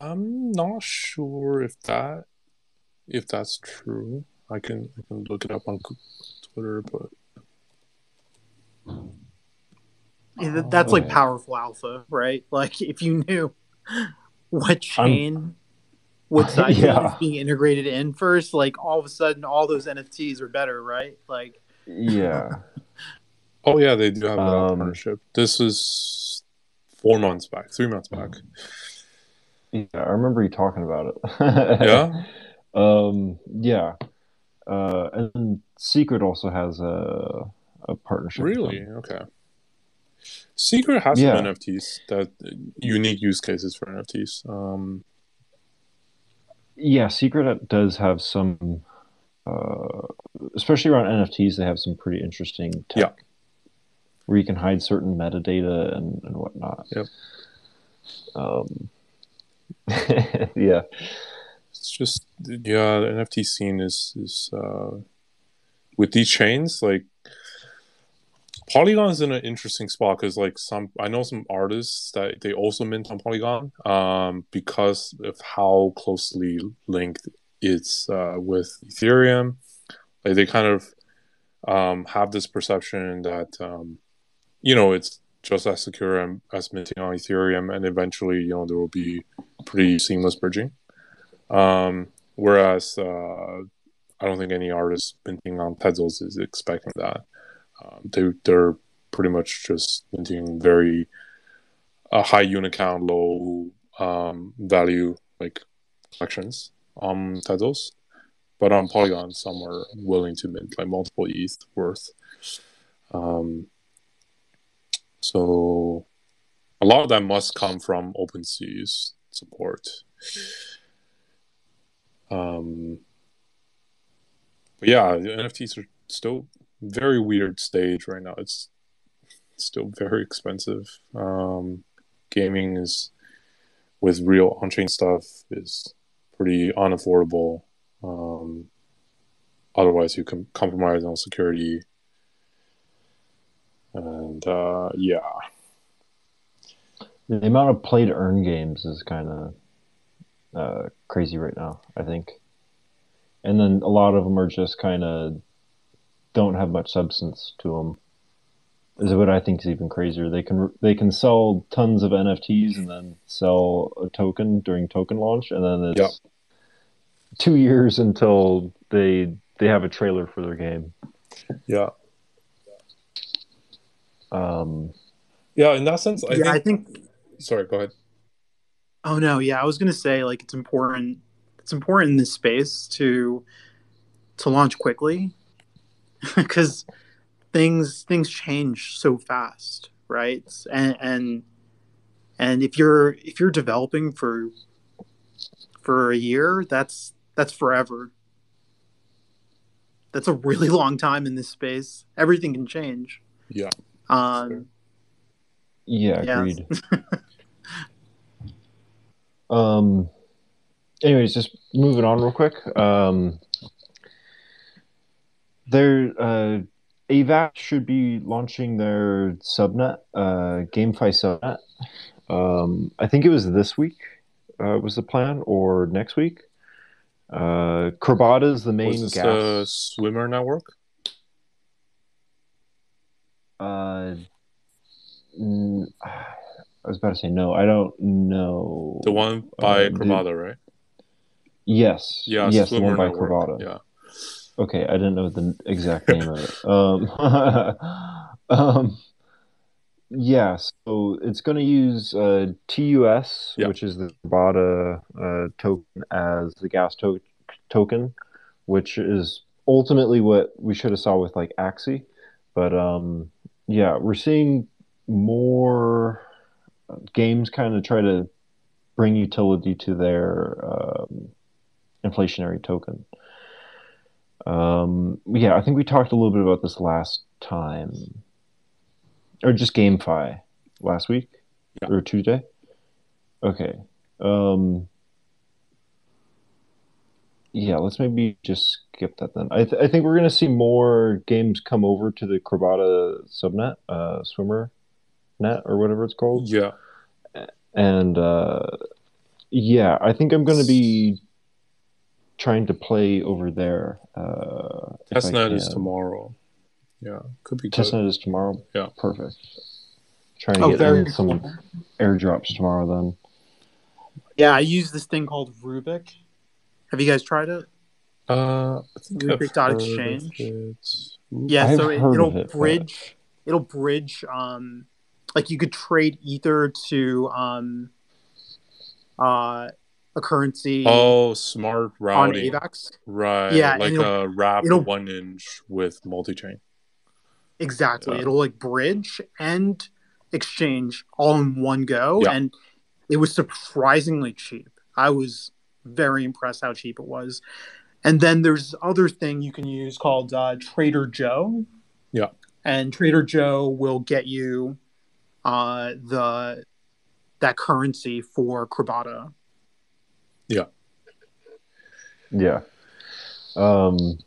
I'm not sure if that if that's true. I can I can look it up on Twitter, but Yeah, that- that's like Oh. powerful alpha, right? Like if you knew what chain, what side Yeah. is being integrated in first, like all of a sudden all those NFTs are better, right? Like Yeah. oh yeah, they do have a Um, partnership. This is four months back, three months back. yeah, I remember you talking about it. Yeah. Um, yeah. Uh, and Secret also has a a partnership. Really? Okay. Secret has Yeah. some NFTs that unique use cases for NFTs. Um, Yeah, Secret does have some, uh, especially around NFTs. They have some pretty interesting tech. Yeah. Where you can hide certain metadata and, and whatnot. Yep. Um, yeah. it's just yeah, the NFT scene is is uh, with these chains like Polygon is in an interesting spot because like some I know some artists that they also mint on Polygon um, because of how closely linked it's uh, with Ethereum. Like they kind of um, have this perception that um, you know it's just as secure as minting on Ethereum, and eventually you know there will be pretty seamless bridging. Um, whereas uh, I don't think any artist minting on Tezos is expecting that. Um, they they're pretty much just minting very uh, high unit count, low um, value like collections on Tezos. But on Polygon, some are willing to mint like multiple ETH worth. Um, so a lot of that must come from OpenSea's support. Um, but yeah, the NFTs are still very weird stage right now. It's still very expensive. Um, gaming is with real on-chain stuff is pretty unaffordable. Um, otherwise, you can compromise on security. And uh, yeah, The amount of play to earn games is kind of uh, crazy right now, I think. And then a lot of them are just kind of don't have much substance to them. Is what I think is even crazier. They can they can sell tons of NFTs and then sell a token during token launch, and then it's Yep. two years until they they have a trailer for their game. yeah, Um, yeah. In that sense, I yeah, think. I think Sorry, go ahead. Oh no, yeah, I was gonna say like it's important. It's important in this space to to launch quickly because things things change so fast, right? And and and if you're if you're developing for for a year, that's that's forever. That's a really long time in this space. Everything can change. Yeah. Um, yeah, Yeah. agreed. um, anyways, just moving on real quick. Um, there, uh, AVAX should be launching their subnet, uh, GameFi subnet. Um, I think it was this week. Uh, was the plan or next week? Uh, Crabada is the main Was this gas. the swimmer network? Uh, mm, I was about to say no. I don't know. The one by Uh, the- right? Yes. Yeah, Yes, the swimmer one by network. Crabada. Yeah. Okay, I didn't know the exact name of it. Um, um, Yeah, so it's going to use uh, TUS, Yeah. which is the Bada uh, token, as the gas to- token, which is ultimately what we should have saw with like Axie. But um, yeah, we're seeing more games kind of try to bring utility to their um, inflationary token. Um, yeah, I think we talked a little bit about this last time, or just GameFi last week Yeah. or Tuesday. Okay. Um, yeah, let's maybe just skip that then. I, th- I think we're going to see more games come over to the Crabada subnet, uh, Swimmer net, or whatever it's called. Yeah. And uh, yeah, I think I'm going to be trying to play over there. Uh, if I Testnet is tomorrow. Yeah. Could be good. Testnet is tomorrow. Yeah. Perfect. Trying to Oh, get very in some airdrops tomorrow. Then. Yeah, I use this thing called Rubic. Have you guys tried it? Uh, I Rubic dot exchange. it. Yeah, I've so it, heard it'll of it, but- bridge. It'll bridge. Um, like you could trade ether to um, uh, a currency Oh, smart on routing. AVAX. Right. Yeah, Like a wrap one inch with multi chain. Exactly. Yeah. It'll like bridge and exchange all in one go, Yeah. and it was surprisingly cheap. I was very impressed how cheap it was. And then there's other thing you can use called uh, Trader Joe. Yeah. And Trader Joe will get you uh, the that currency for Crabada. Yeah. Yeah. Um,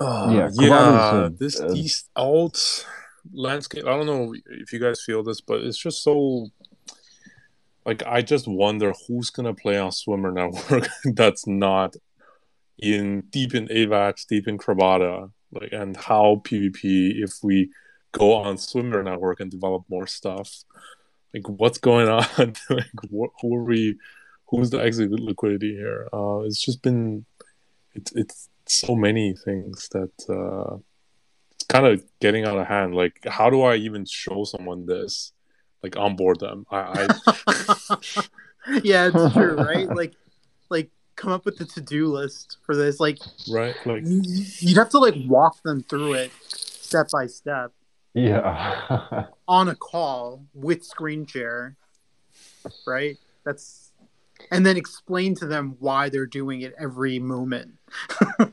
Uh, Yeah, yeah. This a- these alt landscape. I don't know if you guys feel this, but it's just so. Like I just wonder who's gonna play on Swimmer Network that's not in deep in AVAX, deep in Crabada, like and how PvP if we go on Swimmer Network and develop more stuff. Like what's going on? like what, who are we? Who's the exit liquidity here? Uh, it's just been it's it's so many things that uh, it's kind of getting out of hand. Like, how do I even show someone this? Like, onboard them. I, I yeah, it's true, right? Like, like come up with the to-do list for this. Like, right? Like, you- you'd have to like walk them through it step by step yeah. on a call with screen share, right? That's and then explain to them why they're doing it every moment. yeah,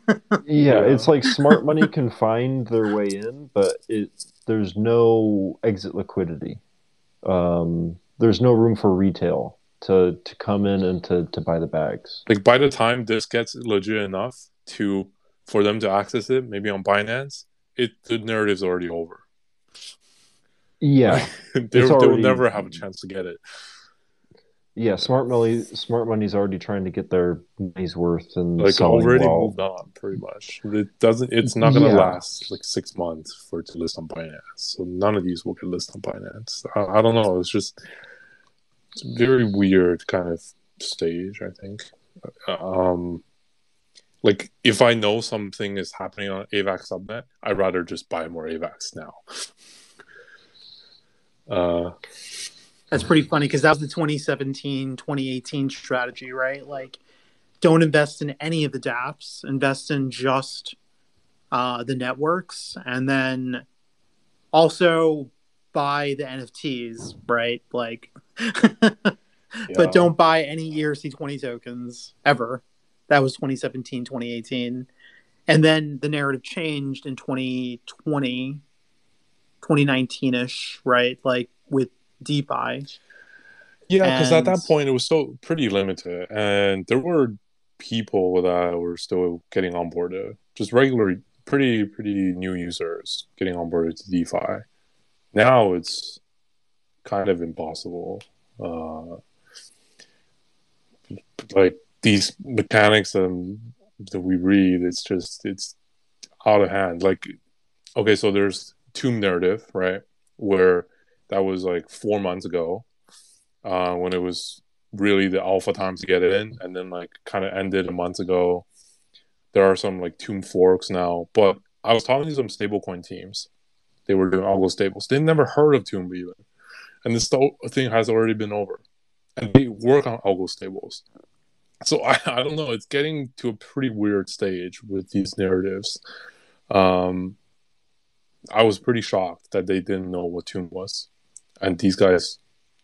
Yeah. it's like smart money can find their way in, but it there's no exit liquidity. Um, there's no room for retail to to come in and to to buy the bags. like by the time this gets legit enough to for them to access it, maybe on Binance, it the narrative's already over. Yeah, they, It's they will never have a chance to get it. Yeah. Smart money, smart money's already trying to get their money's worth and Like already well. moved on, pretty much. It doesn't. It's not gonna Yeah. last like six months for it to list on Binance. So none of these will get listed on Binance. I, I don't know. It's just it's a very weird kind of stage. I think. Um, like if I know something is happening on AVAX subnet, I'd rather just buy more AVAX now. Uh, That's pretty funny because that was the 2017, 2018 strategy, right? Like, don't invest in any of the dApps, invest in just uh, the networks, and then also buy the NFTs, right? Like, yeah. but don't buy any E ERC20 tokens ever. That was 2017, 2018. And then the narrative changed in 2020, 2019 ish, right? Like with DeFi. Yeah, because at that point it was still pretty limited, and there were people that were still getting onboarded, just regular, pretty pretty new users getting onboarded to DeFi. Now it's kind of impossible. Uh, like these mechanics and that we read, it's just it's out of hand. Like, okay, so there's Tomb Narrative, right, where that was like four months ago uh, when it was really the alpha time to get it in, and then like kind of ended a month ago. There are some like tomb forks now, but I was talking to some stablecoin teams, they were doing algo stables. They never heard of Tomb even, and this thing has already been over, and they work on algo stables. So I, I don't know. It's getting to a pretty weird stage with these narratives. Um, I was pretty shocked that they didn't know what Tomb was, and these guys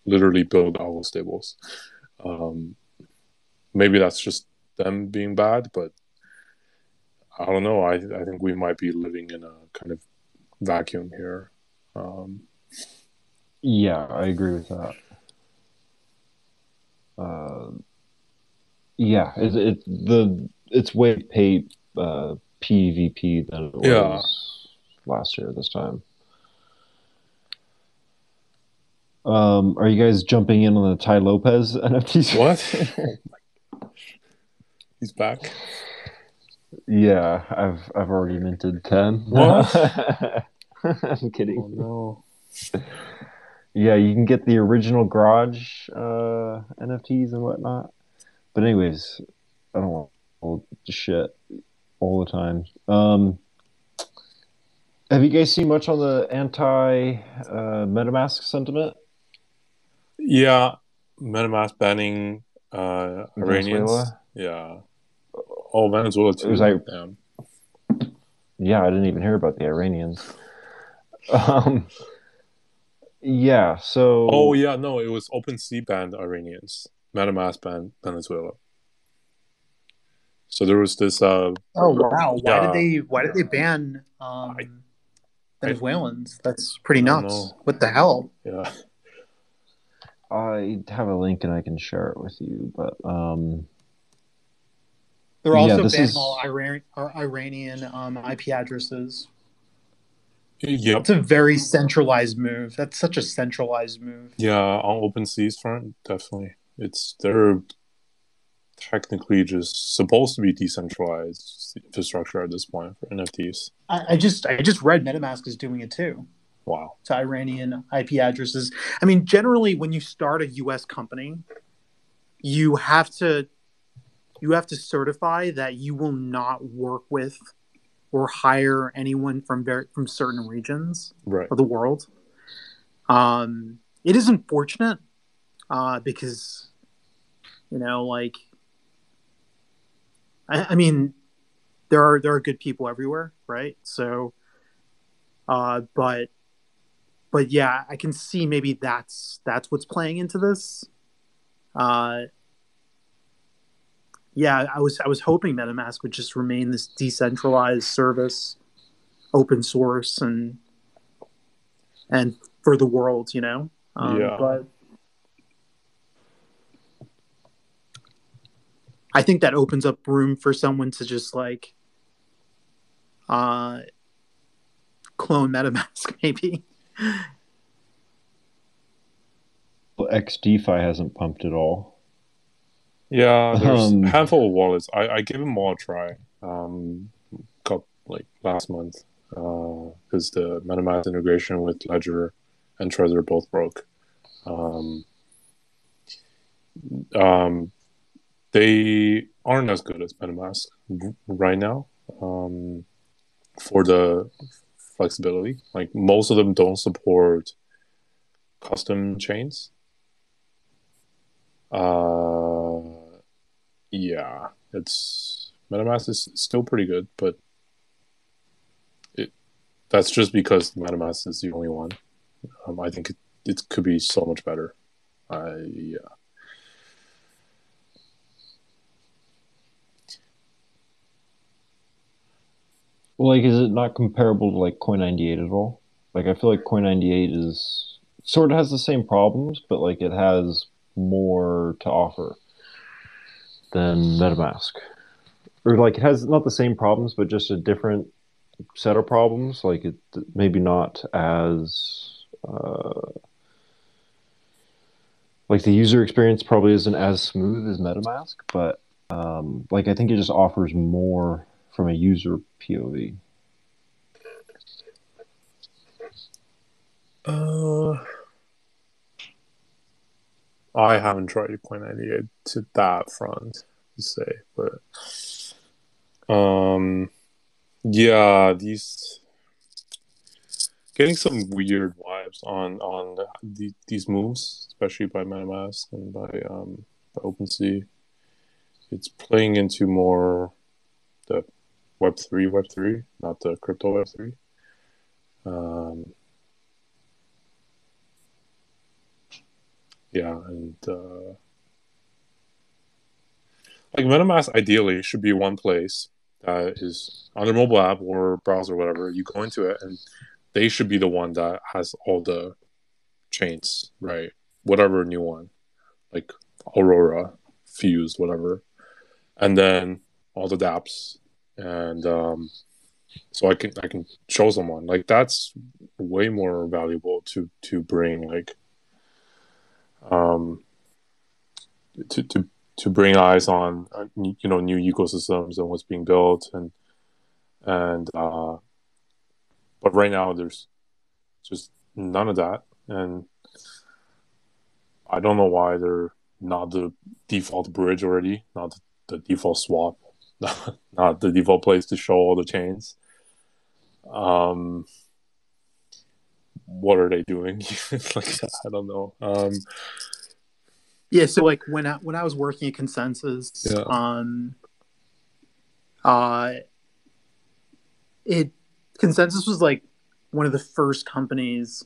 literally build algo stables. Um, maybe that's just them being bad, but I don't know. I I think we might be living in a kind of vacuum here. Um, yeah, I agree with that. Uh, yeah, it, it the it's way pay uh, PvP than it Yeah. was last year this time. Um, are you guys jumping in on the Tai Lopez NFTs? what? my gosh. He's back. Yeah, I've I've already minted ten. What? I'm kidding. Oh no. Yeah, you can get the original Garage uh, NFTs and whatnot. But anyways, I don't want all the shit all the time. Um, have you guys seen much on the anti uh, MetaMask sentiment? Yeah, MetaMask banning uh, Iranians. Venezuela? Yeah. Oh, Venezuela too. It was like- Damn. Yeah, I didn't even hear about the Iranians. Um, yeah, so Oh yeah, no, it was OpenSea banned Iranians. MetaMask banned Venezuela. So there was this. Uh, Oh wow! Why Yeah. did they Why did they ban um, I- Venezuelans? That's pretty nuts. know. What the hell? yeah. I have a link and I can share it with you. But um, They're also this banning is- all Iran, Iranian um, IP addresses. Yep. It's a very centralized move. That's such a centralized move. Yeah, on OpenSea's front, definitely. It's they're technically just supposed to be decentralized infrastructure at this point for NFTs. I, I just I just read MetaMask is doing it too Wow. to Iranian IP addresses. I mean, generally, when you start a U.S. company, you have to you have to certify that you will not work with or hire anyone from very, from certain regions Right. of the world. Um, it is unfortunate uh, because, you know, like, I, I mean, there are there are good people everywhere, right? So, uh, but, but yeah, I can see maybe that's that's what's playing into this. Uh, yeah, I was I was hoping MetaMask would just remain this decentralized service, open source, and and for the world, you know. Um, Yeah. But I think that opens up room for someone to just like uh, clone MetaMask, maybe. XDEFI hasn't pumped at all. Yeah, there's Um, a handful of wallets. I, I gave them all a try. Um, couple, like last month, because the MetaMask integration with Ledger and Trezor both broke. Um, um, they aren't as good as MetaMask right now um, for the flexibility. Like most of them don't support custom chains. Uh, yeah, it's MetaMask is still pretty good, but it that's just because MetaMask is the only one. Um, I think it, it could be so much better. Yeah. Like, is it not comparable to like Coin98 at all? Like, I feel like Coin98 is sort of has the same problems, but like it has more to offer than MetaMask, or like it has not the same problems, but just a different set of problems. Like it maybe not as uh, like the user experience probably isn't as smooth as MetaMask, but um, like I think it just offers more from a user POV. Uh, I haven't tried to point any to that front to say, but um, yeah, these getting some weird vibes on on the, these moves, especially by MetaMask and by um by OpenSea. It's playing into more the Web three, Web three, not the crypto Web three. Um, yeah, and uh, like MetaMask ideally should be one place that is on their mobile app or browser, or whatever. You go into it, and they should be the one that has all the chains, right? Whatever new one, like Aurora, Fuse, whatever, and then all the DApps, and um, so I can I can show someone like that's way more valuable to to bring like um to to to bring eyes on uh, you know new ecosystems and what's being built and and uh but right now there's just none of that. And i don't know why they're not the default bridge already not the default swap not the default place to show all the chains um what are they doing like i don't know um yeah, so like when I, when I was working at ConsenSys, Yeah. um, uh, it ConsenSys was like one of the first companies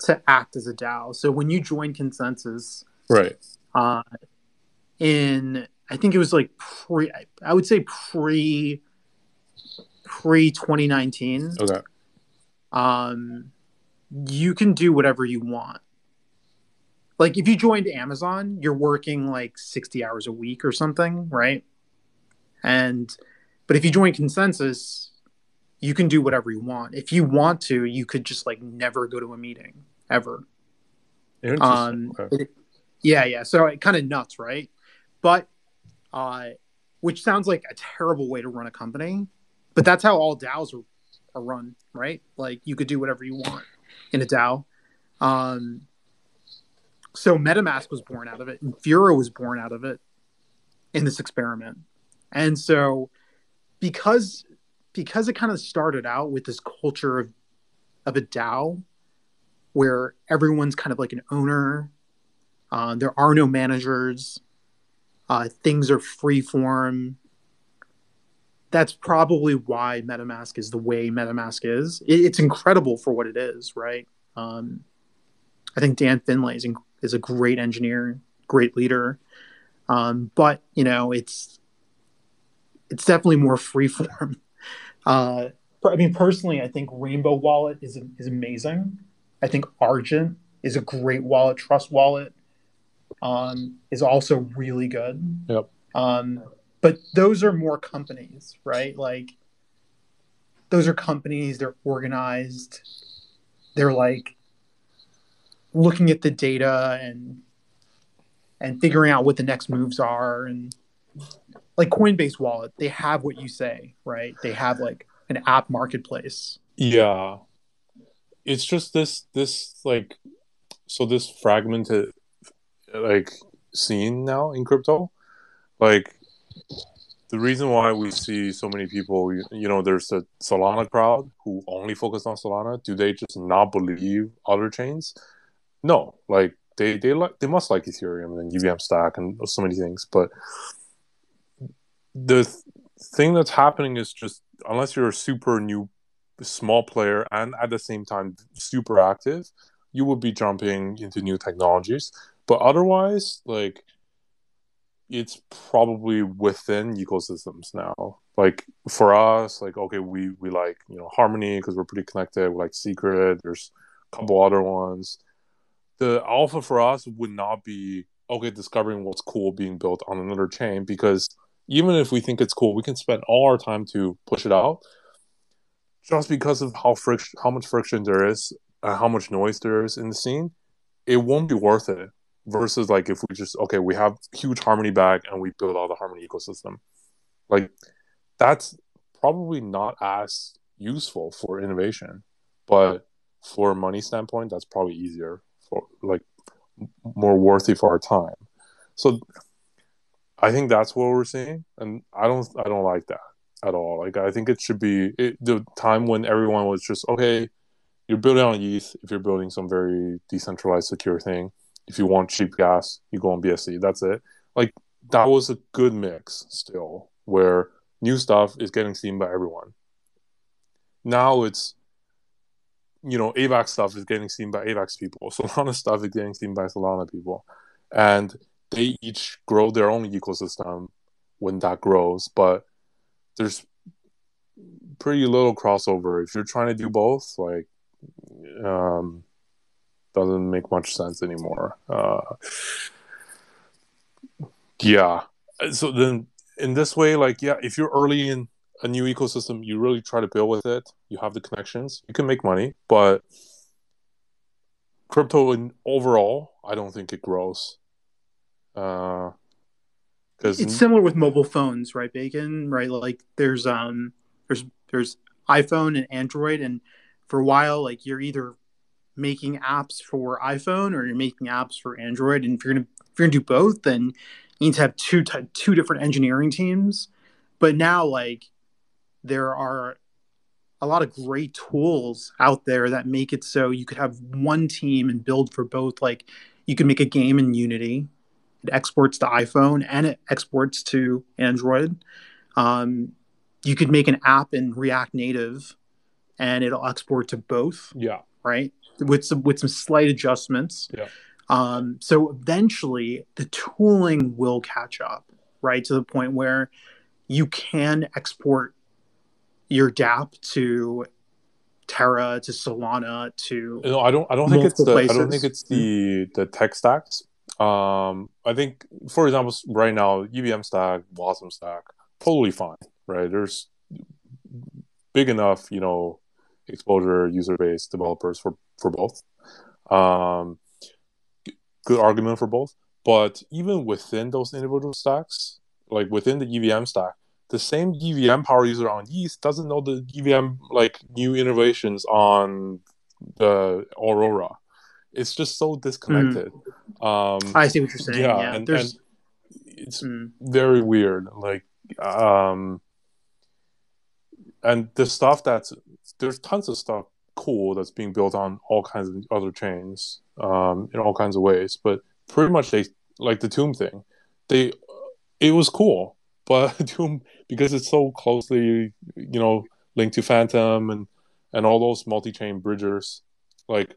to act as a DAO. So when you join ConsenSys, right uh, in I think it was like pre, I would say pre pre twenty nineteen. okay Um, you can do whatever you want. Like if you joined Amazon, you're working like 60 hours a week or something, right? And but if you join ConsenSys, you can do whatever you want. If you want to, you could just like never go to a meeting ever. Interesting. Um, okay. it- yeah, yeah. So it kind of nuts, right? But uh, which sounds like a terrible way to run a company, but that's how all DAOs are, are run, right? Like you could do whatever you want in a DAO. Um, so MetaMask was born out of it, and Infura was born out of it in this experiment. And so because because it kind of started out with this culture of of a DAO where everyone's kind of like an owner. Uh, there are no managers. Uh, things are free form. That's probably why MetaMask is the way MetaMask is. It, it's incredible for what it is, right? Um, I think Dan Finlay is, is a great engineer, great leader. Um, but you know, it's it's definitely more free form. Uh, I mean, personally, I think Rainbow Wallet is is amazing. I think Argent is a great wallet. Trust Wallet um, is also really good. Yep. Um, but those are more companies, right? Like those are companies. They're organized. They're like looking at the data and and figuring out what the next moves are and like Coinbase Wallet, they have what you say, right? They have like an app marketplace. Yeah. It's just this this like so this fragmented like seen now in crypto. Like the reason why we see so many people, you, you know, there's a Solana crowd who only focus on Solana. Do they just not believe other chains? No, like they they like they must like Ethereum and EVM stack and so many things. But the th- thing that's happening is just unless you're a super new small player and at the same time super active, you will be jumping into new technologies. But otherwise, like it's probably within ecosystems now. Like for us, like okay, we we like you know Harmony because we're pretty connected. We like Secret. There's a couple other ones. The alpha for us would not be okay discovering what's cool being built on another chain because even if we think it's cool, we can spend all our time to push it out just because of how friction, how much friction there is, uh, how much noise there is in the scene. It won't be worth it versus like if we just okay, we have huge Harmony back and we build out the Harmony ecosystem. Like that's probably not as useful for innovation, but for a money standpoint, that's probably easier for like more worthy for our time. So I think that's what we're seeing, and I don't I don't like that at all. Like I think it should be it, the time when everyone was just okay, you're building on ETH. If you're building some very decentralized, secure thing, if you want cheap gas, you go on BSC. That's it. Like that was a good mix still, where new stuff is getting seen by everyone. Now it's you know, AVAX stuff is getting seen by AVAX people. Solana stuff is getting seen by Solana people. And they each grow their own ecosystem when that grows, but there's pretty little crossover. If you're trying to do both, like um doesn't make much sense anymore. Uh yeah. So then in this way, like yeah, if you're early in a new ecosystem, you really try to build with it. You have the connections. You can make money, but crypto in overall, I don't think it grows. Uh, because it's similar with mobile phones, right, Bacon? Right, like there's um there's there's iPhone and Android, and for a while, like you're either making apps for iPhone or you're making apps for Android, and if you're gonna if you're gonna do both, then you need to have two two different engineering teams. But now, like there are a lot of great tools out there that make it so you could have one team and build for both. Like you can make a game in Unity, it exports to iPhone and it exports to Android. Um, you could make an app in React Native, and it'll export to both. Yeah. Right. With some with some slight adjustments. Yeah. Um, so eventually, the tooling will catch up, right, to the point where you can export your dApp to Terra to Solana to no, I don't I don't think it's the places. I don't think it's the the tech stacks. Um, I think for example, right now EVM stack, Wasm stack, totally fine, right? There's big enough, you know, exposure, user base, developers for for both. Um, good argument for both. But even within those individual stacks, like within the EVM stack, the same EVM power user on ETH doesn't know the EVM like new innovations on the Aurora. It's just so disconnected. Mm. Um, I see what you're saying. Yeah, yeah. And, and, it's mm. very weird. Like, um, and the stuff that's there's tons of stuff cool that's being built on all kinds of other chains um, in all kinds of ways. But pretty much they like the Tomb thing. They it was cool but Tomb because it's so closely you know linked to Fantom and and all those multi-chain bridgers, like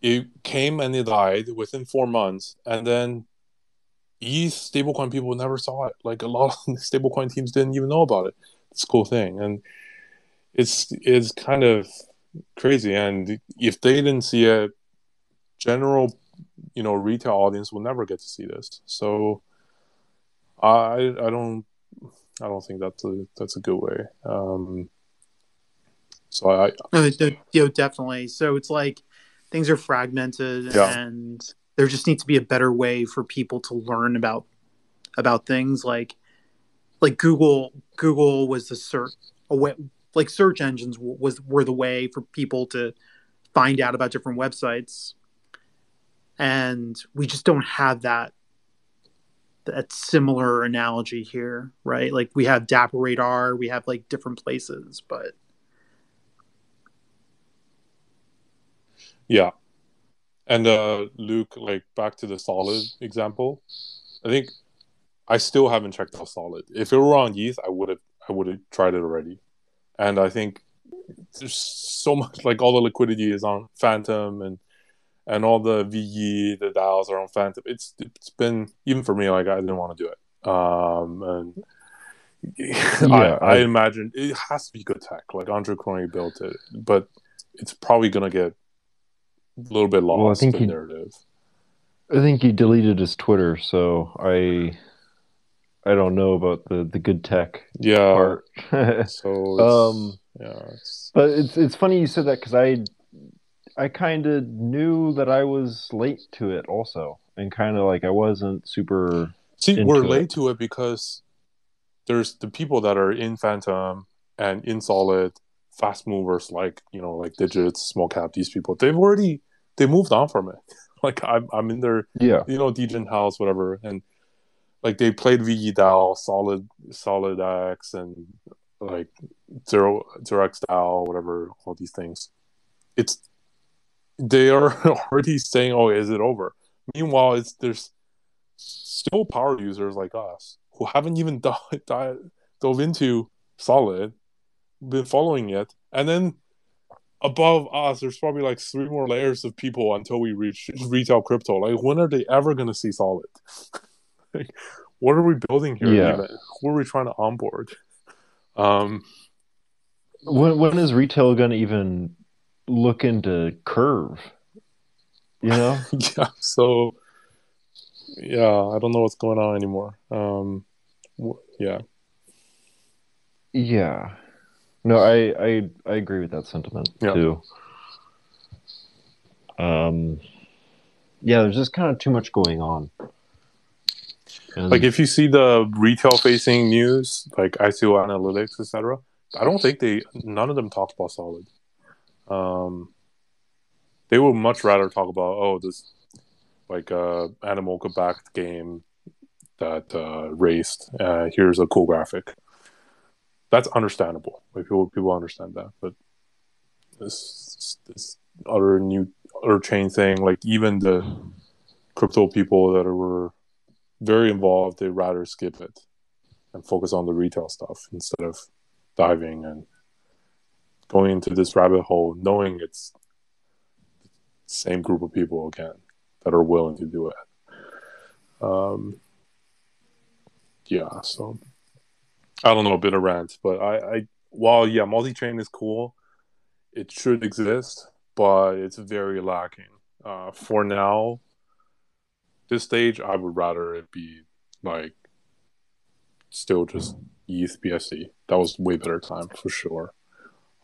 it came and it died within four months, and then ETH stablecoin people never saw it. Like a lot of stablecoin teams didn't even know about it. It's a cool thing, and it's it's kind of crazy. And if they didn't see it, general you know retail audience will never get to see this. So I I don't I don't think that's a that's a good way. Um, so I, no, definitely. So it's like things are fragmented, yeah. and there just needs to be a better way for people to learn about about things like like Google. Google was the search like search engines was were the way for people to find out about different websites, and we just don't have that that similar analogy here, right? Like we have DappRadar, we have like different places, but yeah. And uh Luke, like back to the solid example, I think I still haven't checked out solid. If it were on ETH, I would have I would have tried it already. And I think there's so much like all the liquidity is on Fantom and and all the VE, the DAOs are on Fantom. It's it's been even for me like I didn't want to do it. Um, and yeah, I, I, I, imagine it has to be good tech. Like Andre Cronje built it, but it's probably gonna get a little bit lost. Well, I think he, narrative. I think he deleted his Twitter, so I I don't know about the the good tech yeah part. so um yeah, it's... but it's it's funny you said that because I I kind of knew that I was late to it also, and kind of like I wasn't super. See, we're late it. to it because there's the people that are in Fantom and in Solid, fast movers like you know like Digits, Small Cap. These people they've already they moved on from it. like I'm I'm in their yeah you know Degen house whatever and like they played VE DAO, Solid Solid X, and like zero zero x style, whatever, all these things. It's they are already saying, "Oh, is it over?" Meanwhile, it's there's still power users like us who haven't even dove, dove into Solid, been following it, and then above us, there's probably like three more layers of people until we reach retail crypto. Like, when are they ever going to see Solid? like, what are we building here? Yeah. Even? Who are we trying to onboard? Um, when when is retail going to even look into Curve? You know? yeah. So, yeah, I don't know what's going on anymore. Um, wh- yeah. Yeah. No, I I I agree with that sentiment Yeah. too. Um, yeah, there's just kind of too much going on. And Like if you see the retail facing news, like ICO analytics, etc., I don't think they none of them talk about solid. Um, they would much rather talk about oh this like uh Animoca backed game that uh, raced. Uh, here's a cool graphic. That's understandable. Like people people understand that, but this this other new other chain thing, like even the crypto people that were very involved, they rather skip it and focus on the retail stuff instead of diving and going into this rabbit hole, knowing it's same group of people again that are willing to do it. Um, yeah, so I don't know, a bit of rant, but I, I while yeah, multi-chain is cool, it should exist, but it's very lacking. Uh, for now, this stage, I would rather it be like still just ETH BSC. That was way better time for sure.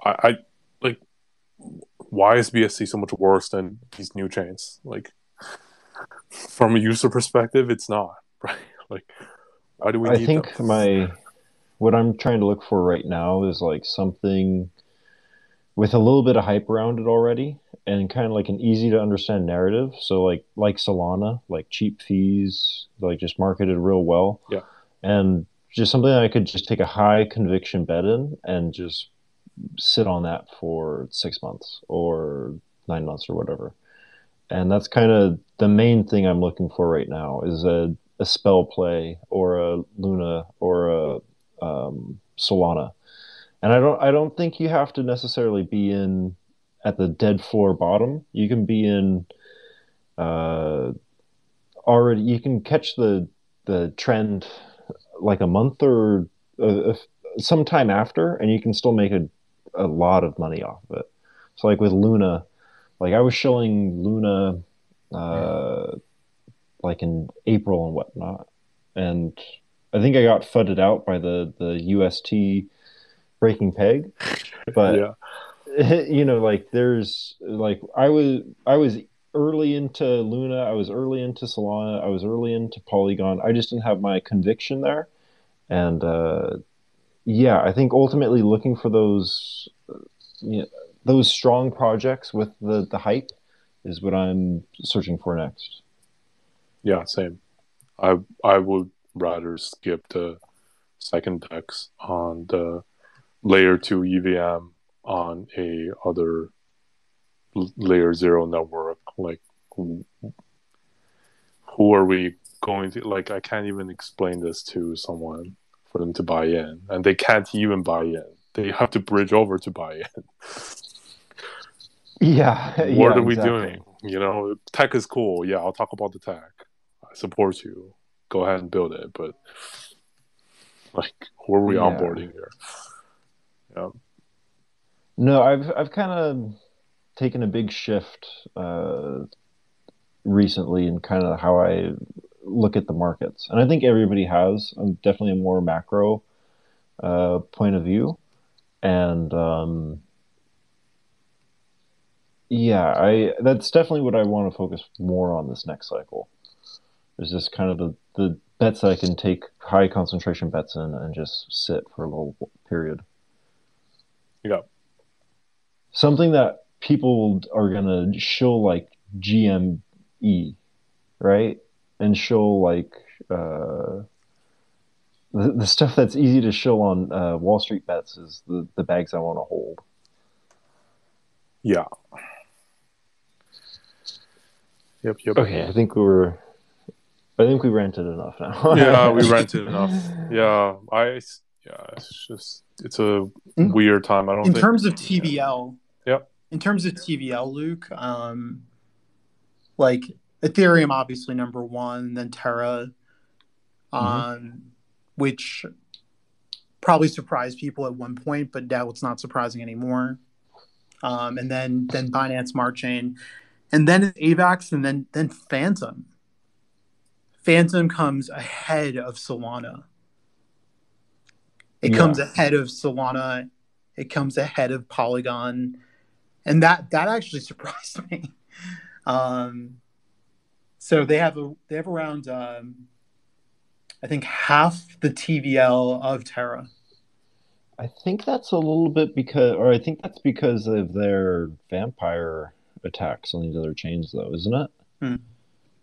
I, I like why is BSC so much worse than these new chains? Like from a user perspective, it's not right. Like why do we? I need think them? my what I'm trying to look for right now is like something with a little bit of hype around it already and kind of like an easy to understand narrative. So like like Solana, like cheap fees, like just marketed real well. Yeah. And just something I could just take a high conviction bet in and just sit on that for six months or nine months or whatever. And that's kind of the main thing I'm looking for right now is a, a spell play or a Luna or a um, Solana. And I don't I don't think you have to necessarily be in at the dead floor bottom. You can be in uh, already. You can catch the the trend like a month or uh, some time after, and you can still make a a lot of money off of it. So like with Luna, like I was showing Luna uh, like in April and whatnot, and I think I got fudded out by the the UST breaking peg, but yeah, you know like there's like i was i was early into luna i was early into solana i was early into polygon. I just didn't have my conviction there. And uh yeah i think ultimately looking for those you know, those strong projects with the the hype is what i'm searching for next. Yeah, same. I I would rather skip the second DEX on the layer two EVM on a other layer zero network. Like, who, are we going to? Like, I can't even explain this to someone for them to buy in, and they can't even buy in. They have to bridge over to buy in. yeah what yeah, are we exactly. doing? You know, tech is cool. Yeah, I'll talk about the tech. I support you. Go ahead and build it, but like, who are we Yeah. onboarding here? Yeah. No, I've I've kind of taken a big shift uh, recently in kind of how I look at the markets, and I think everybody has. I'm definitely a more macro uh, point of view, and um, yeah, I that's definitely what I want to focus more on this next cycle. Is just kind of the the bets that I can take high concentration bets in and just sit for a little period Yeah. Something that people are gonna show like GME, right? And show like uh, the, the stuff that's easy to show on uh, Wall Street bets is the, the bags I want to hold. Yeah. Yep. Yep. Okay, I think we were. I think we rented enough now. yeah, we rented enough. Yeah, I. Yeah, it's just it's a In- weird time. I don't in think. terms of TVL. Yep. In terms of TVL, Luke, um, like Ethereum, obviously number one, then Terra, um, which probably surprised people at one point, but now it's not surprising anymore. Um, and then then Binance Smart Chain, and then AVAX, and then then Fantom. Fantom comes ahead of Solana. It Yeah. comes ahead of Solana. It comes ahead of Polygon, and that that actually surprised me. Um, so they have a they have around um, I think half the TVL of Terra. I think that's a little bit because, or I think that's because of their vampire attacks on these other chains, though, isn't it?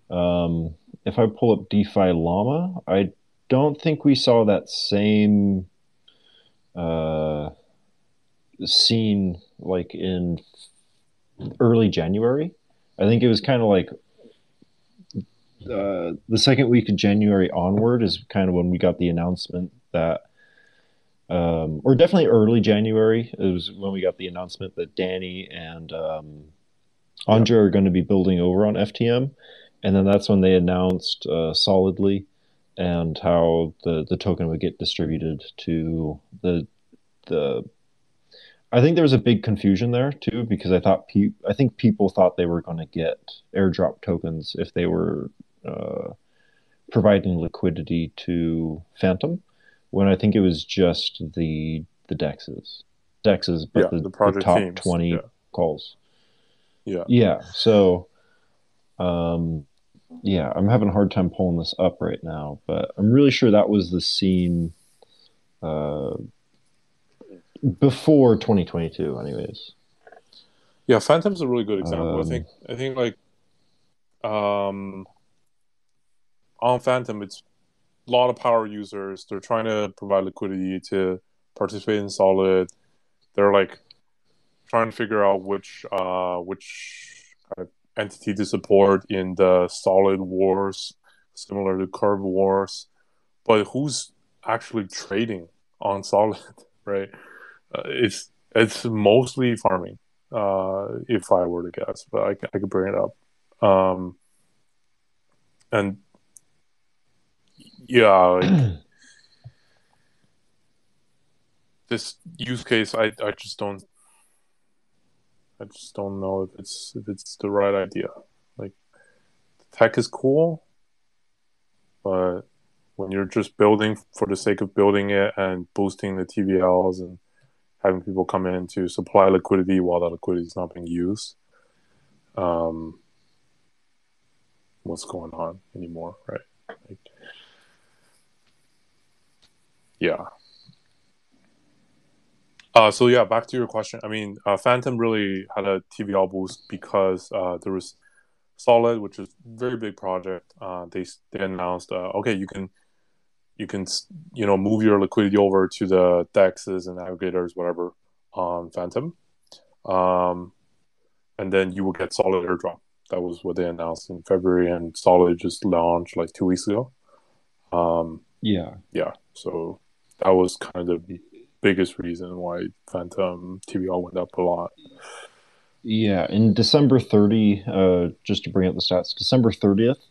Um, if I pull up DeFi Llama, I don't think we saw that same uh, scene like in early January. I think it was kind of like uh, the second week of January onward is kind of when we got the announcement that um, or definitely early January. Was when we got the announcement that Danny and um, Andre are going to be building over on FTM, and then that's when they announced uh, solidly and how the the token would get distributed to the the. I think there was a big confusion there too because I thought pe- I think people thought they were going to get airdrop tokens if they were uh, providing liquidity to Fantom when I think it was just the the dexes, dexes, but Yeah, the, the the top teams, twenty yeah. calls. Yeah. Yeah. So, um, yeah, I'm having a hard time pulling this up right now, but I'm really sure that was the scene uh, before 2022, anyways. Yeah, Fantom's a really good example. I Um, think I think like um on Fantom it's a lot of power users. They're trying to provide liquidity to participate in Solid. They're like trying to figure out which uh which kind of entity to support in the Solid wars, similar to Curve wars. But who's actually trading on Solid, right? Uh, it's it's mostly farming uh, if I were to guess, but I, I could bring it up. Um, and yeah, like, this use case, I, I just don't, I just don't know if it's if it's the right idea. Like, the tech is cool, but when you're just building for the sake of building it and boosting the TVLs and having people come in to supply liquidity while that liquidity is not being used. Um, what's going on anymore, right? Like, yeah. Uh, so yeah, back to your question. I mean, uh, Fantom really had a TVL boost because uh, there was Solid, which is a very big project. Uh, they they announced, uh, okay, you can you can you know move your liquidity over to the dexes and aggregators whatever on Fantom um, and then you will get solid airdrop that was what they announced in february and solid just launched like two weeks ago um, Yeah. yeah so that was kind of the biggest reason why Fantom tvl went up a lot Yeah. In December 30, uh, just to bring up the stats, December 30th,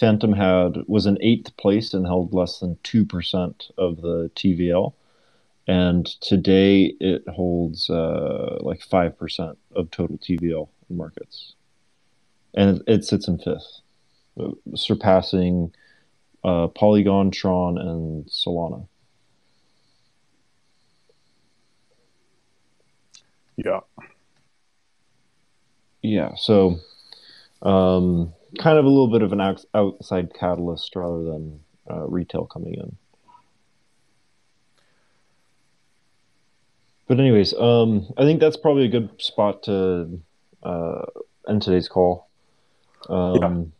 Fantom had was in eighth place and held less than two percent of the TVL, and today it holds uh, like five percent of total TVL in markets, and it, it sits in fifth, uh, surpassing uh, Polygon, Tron, and Solana. yeah. Yeah, so um, kind of a little bit of an outside catalyst rather than uh, retail coming in. But anyways, um, I think that's probably a good spot to uh, end today's call. Um,